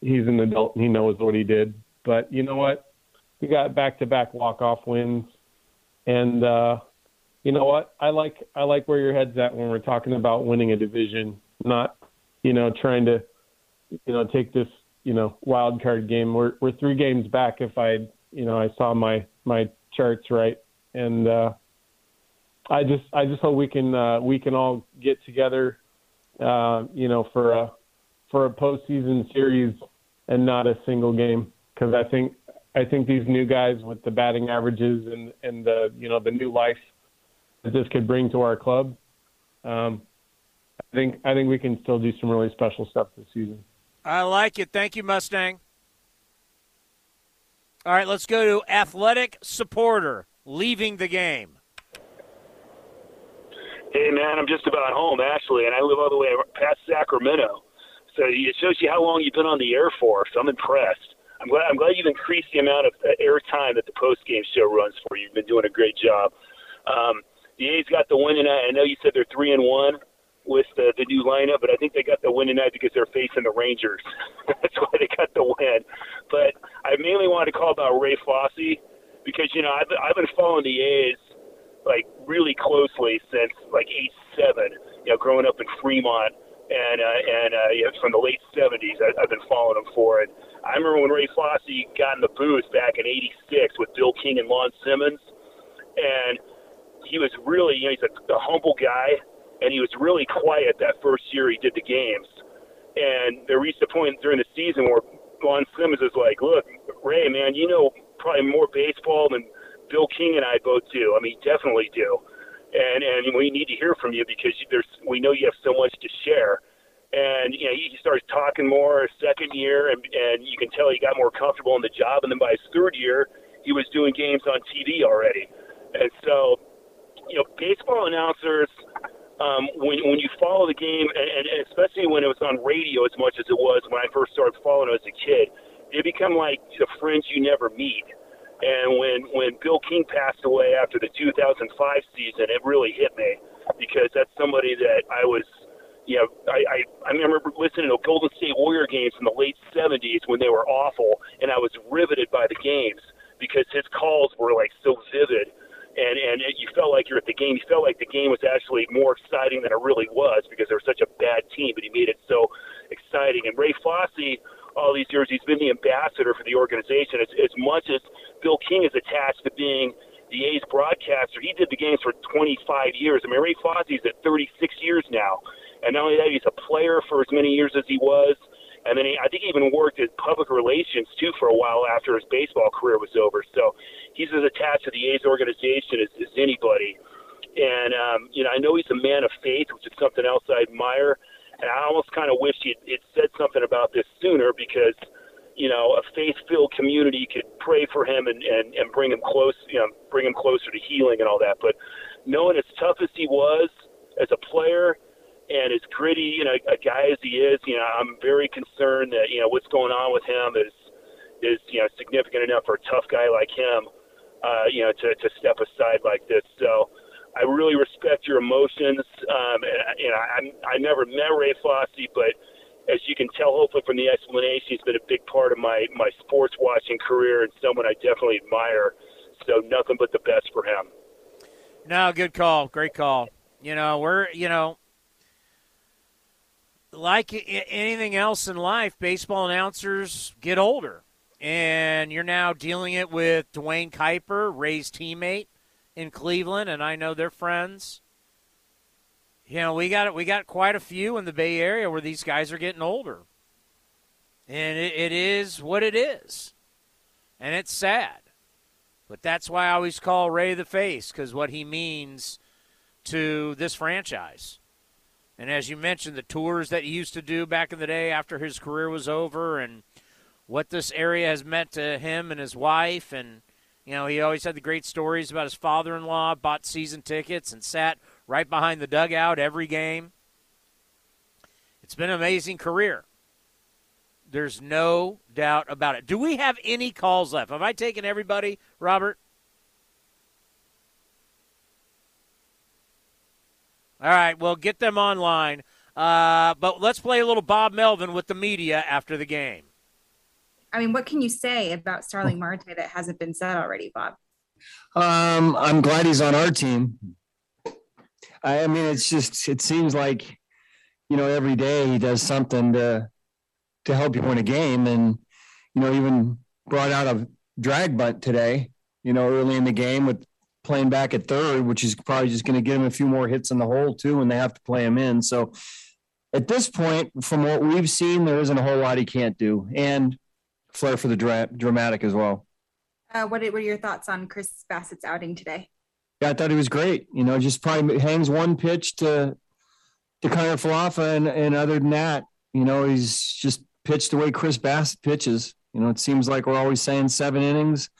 he's an adult and he knows what he did. But you know what? We got back to back walk off wins, and uh, you know what? I like I like where your head's at when we're talking about winning a division, not you know trying to you know take this you know wild card game. We're we're three games back if I you know I saw my my charts right, and uh, I just I just hope we can uh, we can all get together, uh, you know, for a for a postseason series and not a single game because I think I think these new guys with the batting averages and and the you know the new life that this could bring to our club, um, I think I think we can still do some really special stuff this season. I like it. Thank you, Mustang. All right, let's go to athletic supporter leaving the game. Hey man, I'm just about home actually, and I live all the way past Sacramento. So it shows you how long you've been on the air for. So I'm impressed. I'm glad. I'm glad you've increased the amount of uh, air time that the post game show runs for you. You've been doing a great job. Um, the A's got the win tonight. I know you said they're three and one with the, the new lineup, but I think they got the win tonight because they're facing the Rangers. That's why they got the win. But I mainly wanted to call about Ray Fosse because you know I've I've been following the A's like really closely since like eight seven. You know, growing up in Fremont and uh, and uh, you know, from the late seventies, I've been following them for it. I remember when Ray Fosse got in the booth back in '86 with Bill King and Lon Simmons, and he was really you know he's a, a humble guy, and he was really quiet that first year he did the games. And there reached a point during the season where Lon Simmons is like, "Look, Ray, man, you know probably more baseball than Bill King and I both do. I mean, definitely do. And and we need to hear from you because there's we know you have so much to share. And you know, he starts talking more second year, and and you can tell he got more comfortable in the job. And then by his third year, he was doing games on TV already. And so, you know, baseball announcers, um, when when you follow the game, and, and especially when it was on radio as much as it was when I first started following it as a kid, they become like the friends you never meet. And when when Bill King passed away after the 2005 season, it really hit me because that's somebody that I was, you know, I I, I remember listening to Golden State Warrior games in the late 70s when they were awful, and I was riveted by the games because his calls were like so vivid. And and it, you felt like you're at the game. You felt like the game was actually more exciting than it really was because they were such a bad team, but he made it so exciting. And Ray Fosse, all these years, he's been the ambassador for the organization. As, as much as Bill King is attached to being the A's broadcaster, he did the games for 25 years. I mean, Ray Fosse's at 36 years now. And not only that, he's a player for as many years as he was. And then he, I think he even worked in public relations too for a while after his baseball career was over. So he's as attached to the A's organization as, as anybody. And um, you know, I know he's a man of faith, which is something else I admire. And I almost kind of wish he'd, he'd said something about this sooner because, you know, a faith-filled community could pray for him and, and, and bring him close, you know, bring him closer to healing and all that. But knowing as tough as he was as a player and as gritty, you know, a guy as he is, you know, I'm very concerned that, you know, what's going on with him is, is, you know, significant enough for a tough guy like him, uh, you know, to, to step aside like this. So, I really respect your emotions. Um, and, you know, I, I never met Ray Fosse, but as you can tell, hopefully from the explanation, he's been a big part of my my sports watching career and someone I definitely admire. So nothing but the best for him. No, good call. Great call. You know, we're you know, like anything else in life, baseball announcers get older, and you're now dealing it with Duane Kuiper, Ray's teammate in Cleveland, and I know they're friends. You know, we got we got quite a few in the Bay Area where these guys are getting older, and it, it is what it is, and it's sad. But that's why I always call Ray the face because what he means to this franchise. And as you mentioned, the tours that he used to do back in the day after his career was over, and what this area has meant to him and his wife. And, you know, he always had the great stories about his father in law, bought season tickets, and sat right behind the dugout every game. It's been an amazing career. There's no doubt about it. Do we have any calls left? Have I taken everybody, Robert? All right, well, get them online. Uh, but let's play a little Bob Melvin with the media after the game. I mean, what can you say about Starling Marte that hasn't been said already, Bob? Um, I'm glad he's on our team. I mean, it's just it seems like, you know, every day he does something to to help you win a game. And, you know, even brought out a drag bunt today, you know, early in the game with playing back at third, which is probably just going to get him a few more hits in the hole too when they have to play him in. So at this point, from what we've seen, there isn't a whole lot he can't do. And flair for the dra- dramatic as well. Uh, what were your thoughts on Chris Bassitt's outing today? Yeah, I thought he was great. You know, just probably hangs one pitch to to Kiner-Falefa, and, and other than that, you know, he's just pitched the way Chris Bassitt pitches. You know, it seems like we're always saying seven innings,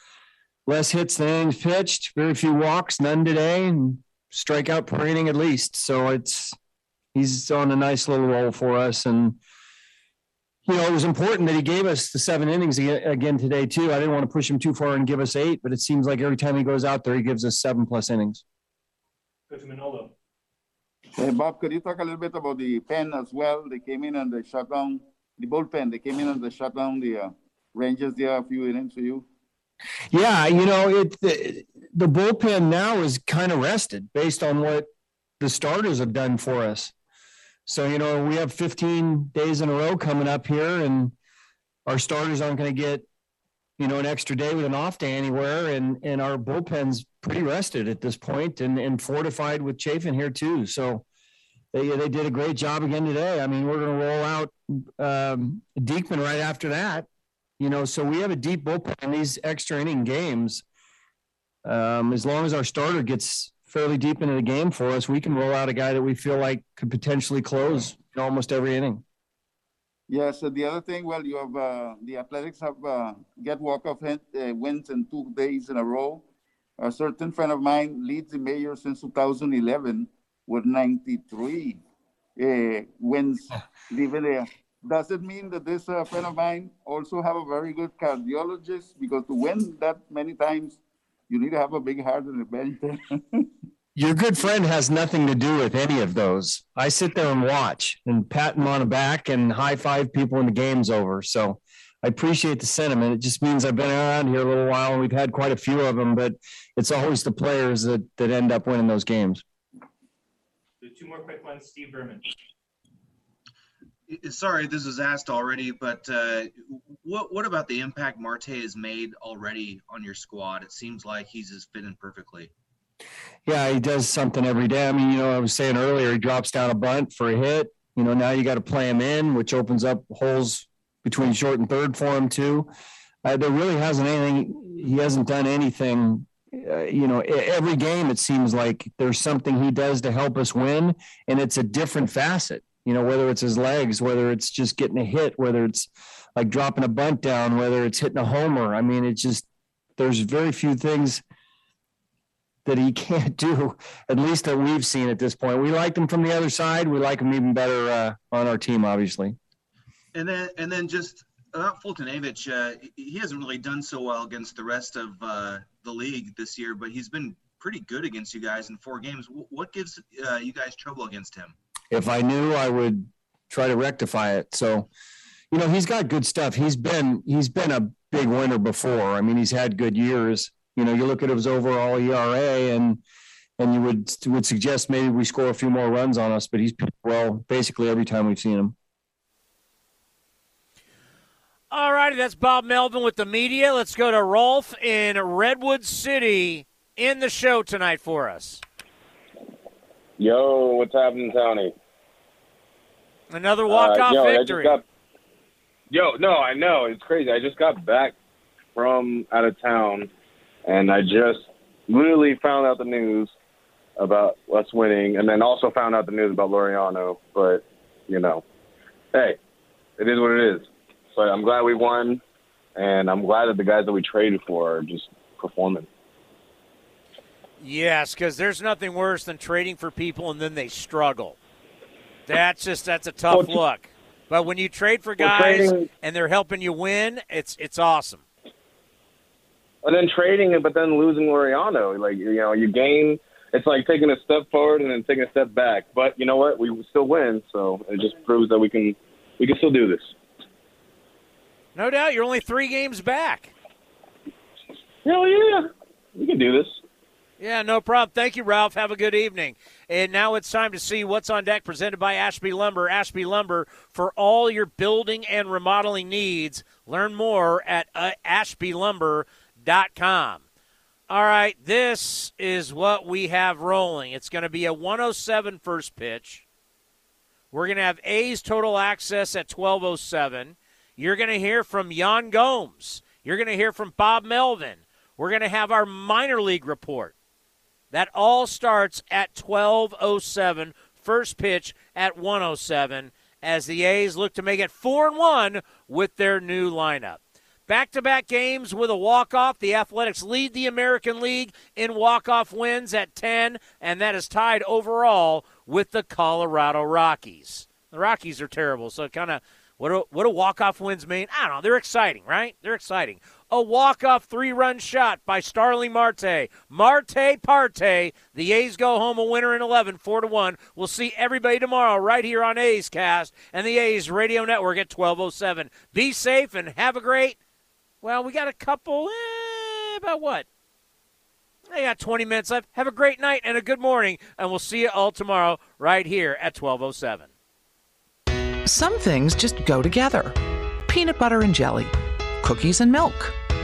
less hits than innings pitched, very few walks, none today, and strikeout per inning at least. So it's he's on a nice little roll for us, and you know it was important that he gave us the seven innings again today too. I didn't want to push him too far and give us eight, but it seems like every time he goes out there, he gives us seven plus innings. Coach Manolo. Hey, Bob, could you talk a little bit about the pen as well? They came in and they shut down the bullpen. They came in and they shut down the uh, Rangers there a few innings for you. Yeah, you know it. The, the bullpen now is kind of rested based on what the starters have done for us. So you know we have 15 days in a row coming up here, and our starters aren't going to get you know an extra day with an off day anywhere, and and our bullpen's pretty rested at this point, and and fortified with Chafin here too. So they they did a great job again today. I mean, we're going to roll out um, Diekman right after that. You know, so we have a deep bullpen in these extra inning games. Um, as long as our starter gets fairly deep into the game for us, we can roll out a guy that we feel like could potentially close almost every inning. Yeah. So the other thing, well, you have uh, the Athletics have uh, get walk off uh, wins in two days in a row. A certain friend of mine leads the major since 2011 with 93 uh, wins there. Does it mean that this uh, friend of mine also have a very good cardiologist? Because to win that many times, you need to have a big heart in the bench. Your good friend has nothing to do with any of those. I sit there and watch and pat him on the back and high five people when the game's over. So I appreciate the sentiment. It just means I've been around here a little while and we've had quite a few of them, but it's always the players that, that end up winning those games two more quick ones. Steve Berman. Sorry, this was asked already, but uh, what what about the impact Marte has made already on your squad? It seems like he's just fitting perfectly. Yeah, he does something every day. I mean, you know, I was saying earlier, he drops down a bunt for a hit. You know, now you got to play him in, which opens up holes between short and third for him too. Uh, there really hasn't anything. He hasn't done anything uh, you know, every game it seems like there's something he does to help us win, and it's a different facet. You know, whether it's his legs, whether it's just getting a hit, whether it's like dropping a bunt down, whether it's hitting a homer. I mean, it's just there's very few things that he can't do, at least that we've seen at this point. We like him from the other side. We like him even better uh, on our team, obviously. And then, and then just about Foltynewicz, uh, he hasn't really done so well against the rest of uh, the league this year, but he's been pretty good against you guys in four games. What gives uh, you guys trouble against him? If I knew, I would try to rectify it. So, you know, he's got good stuff. He's been he's been a big winner before. I mean, he's had good years. You know, you look at his overall ERA and and you would would suggest maybe we score a few more runs on us. But he's well basically every time we've seen him. All righty, that's Bob Melvin with the media. Let's go to Rolf in Redwood City in the show tonight for us. Yo, what's happening, Tony? Another walk-off uh, yo, victory. Got, yo, no, I know it's crazy. I just got back from out of town, and I just literally found out the news about us winning, and then also found out the news about Laureano. But you know, hey, it is what it is. So I'm glad we won, and I'm glad that the guys that we traded for are just performing. Yes, because there's nothing worse than trading for people and then they struggle. That's just that's a tough Well, look. But when you trade for guys trading- and they're helping you win, it's it's awesome. And then trading it, but then losing Laureano, like you know, you gain. It's like taking a step forward and then taking a step back. But you know what? We still win, so it just proves that we can we can still do this. No doubt, you're only three games back. Hell yeah, we can do this. Yeah, no problem. Thank you, Ralph. Have a good evening. And now it's time to see what's on deck presented by Ashby Lumber. Ashby Lumber for all your building and remodeling needs. Learn more at uh, ashbylumber.com. All right, this is what we have rolling. It's going to be a 107 first pitch. We're going to have A's total access at 1207. You're going to hear from Yan Gomes. You're going to hear from Bob Melvin. We're going to have our minor league report. That all starts at 1207, first pitch at 107 as the A's look to make it 4 and 1 with their new lineup. Back-to-back games with a walk-off. The Athletics lead the American League in walk-off wins at 10 and that is tied overall with the Colorado Rockies. The Rockies are terrible, so kind of what do, what do walk-off wins mean? I don't know. They're exciting, right? They're exciting. A walk-off three-run shot by Starling Marte. Marte parte. The A's go home a winner in 11, 4 to 1. We'll see everybody tomorrow right here on A's Cast and the A's Radio Network at 1207. Be safe and have a great. Well, we got a couple. Eh, about what? I got 20 minutes left. Have a great night and a good morning, and we'll see you all tomorrow right here at 1207. Some things just go together peanut butter and jelly, cookies and milk,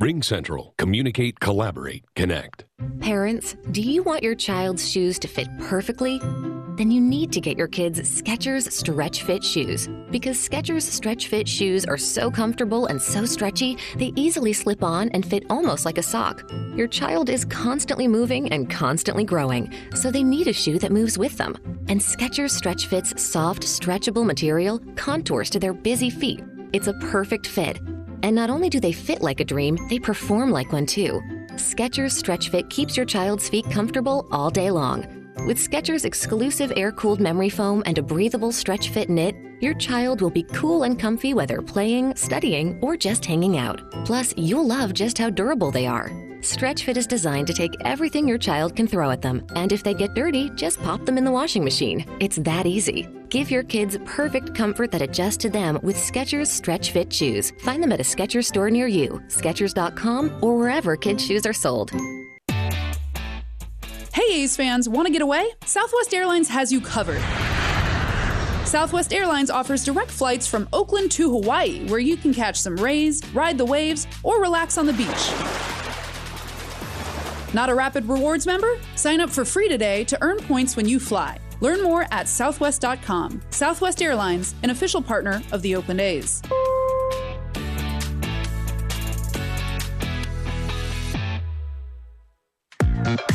RingCentral. Communicate, collaborate, connect. Parents, do you want your child's shoes to fit perfectly? Then you need to get your kids Skechers Stretch Fit shoes because Skechers Stretch Fit shoes are so comfortable and so stretchy, they easily slip on and fit almost like a sock. Your child is constantly moving and constantly growing, so they need a shoe that moves with them. And Skechers Stretch Fit's soft, stretchable material contours to their busy feet. It's a perfect fit. And not only do they fit like a dream, they perform like one too. Skechers Stretch Fit keeps your child's feet comfortable all day long. With Skechers' exclusive air-cooled memory foam and a breathable stretch fit knit, your child will be cool and comfy whether playing, studying, or just hanging out. Plus, you'll love just how durable they are. Stretch Fit is designed to take everything your child can throw at them, and if they get dirty, just pop them in the washing machine. It's that easy. Give your kids perfect comfort that adjusts to them with Skechers Stretch Fit shoes. Find them at a Skechers store near you, Skechers.com, or wherever kids' shoes are sold. Hey A's fans, want to get away? Southwest Airlines has you covered. Southwest Airlines offers direct flights from Oakland to Hawaii, where you can catch some rays, ride the waves, or relax on the beach. Not a Rapid Rewards member? Sign up for free today to earn points when you fly. Learn more at southwest.com. Southwest Airlines, an official partner of the Oakland A's.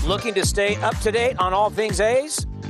Looking to stay up to date on all things A's?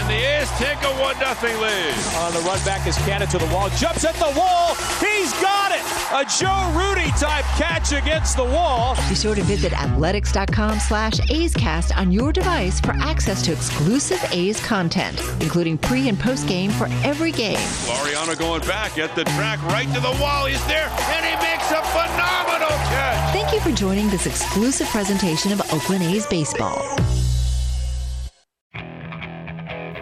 And the A's take a 1 0 lead. On the run back is Cannon to the wall. Jumps at the wall. He's got it. A Joe Rudi type catch against the wall. Be sure to visit athletics.com slash A's Cast on your device for access to exclusive A's content, including pre and post game for every game. Laureano going back at the track, right to the wall. He's there, and he makes a phenomenal catch. Thank you for joining this exclusive presentation of Oakland A's baseball.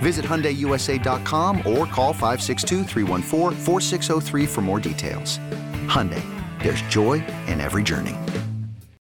Visit HyundaiUSA.com or call 562-314-4603 for more details. Hyundai, there's joy in every journey.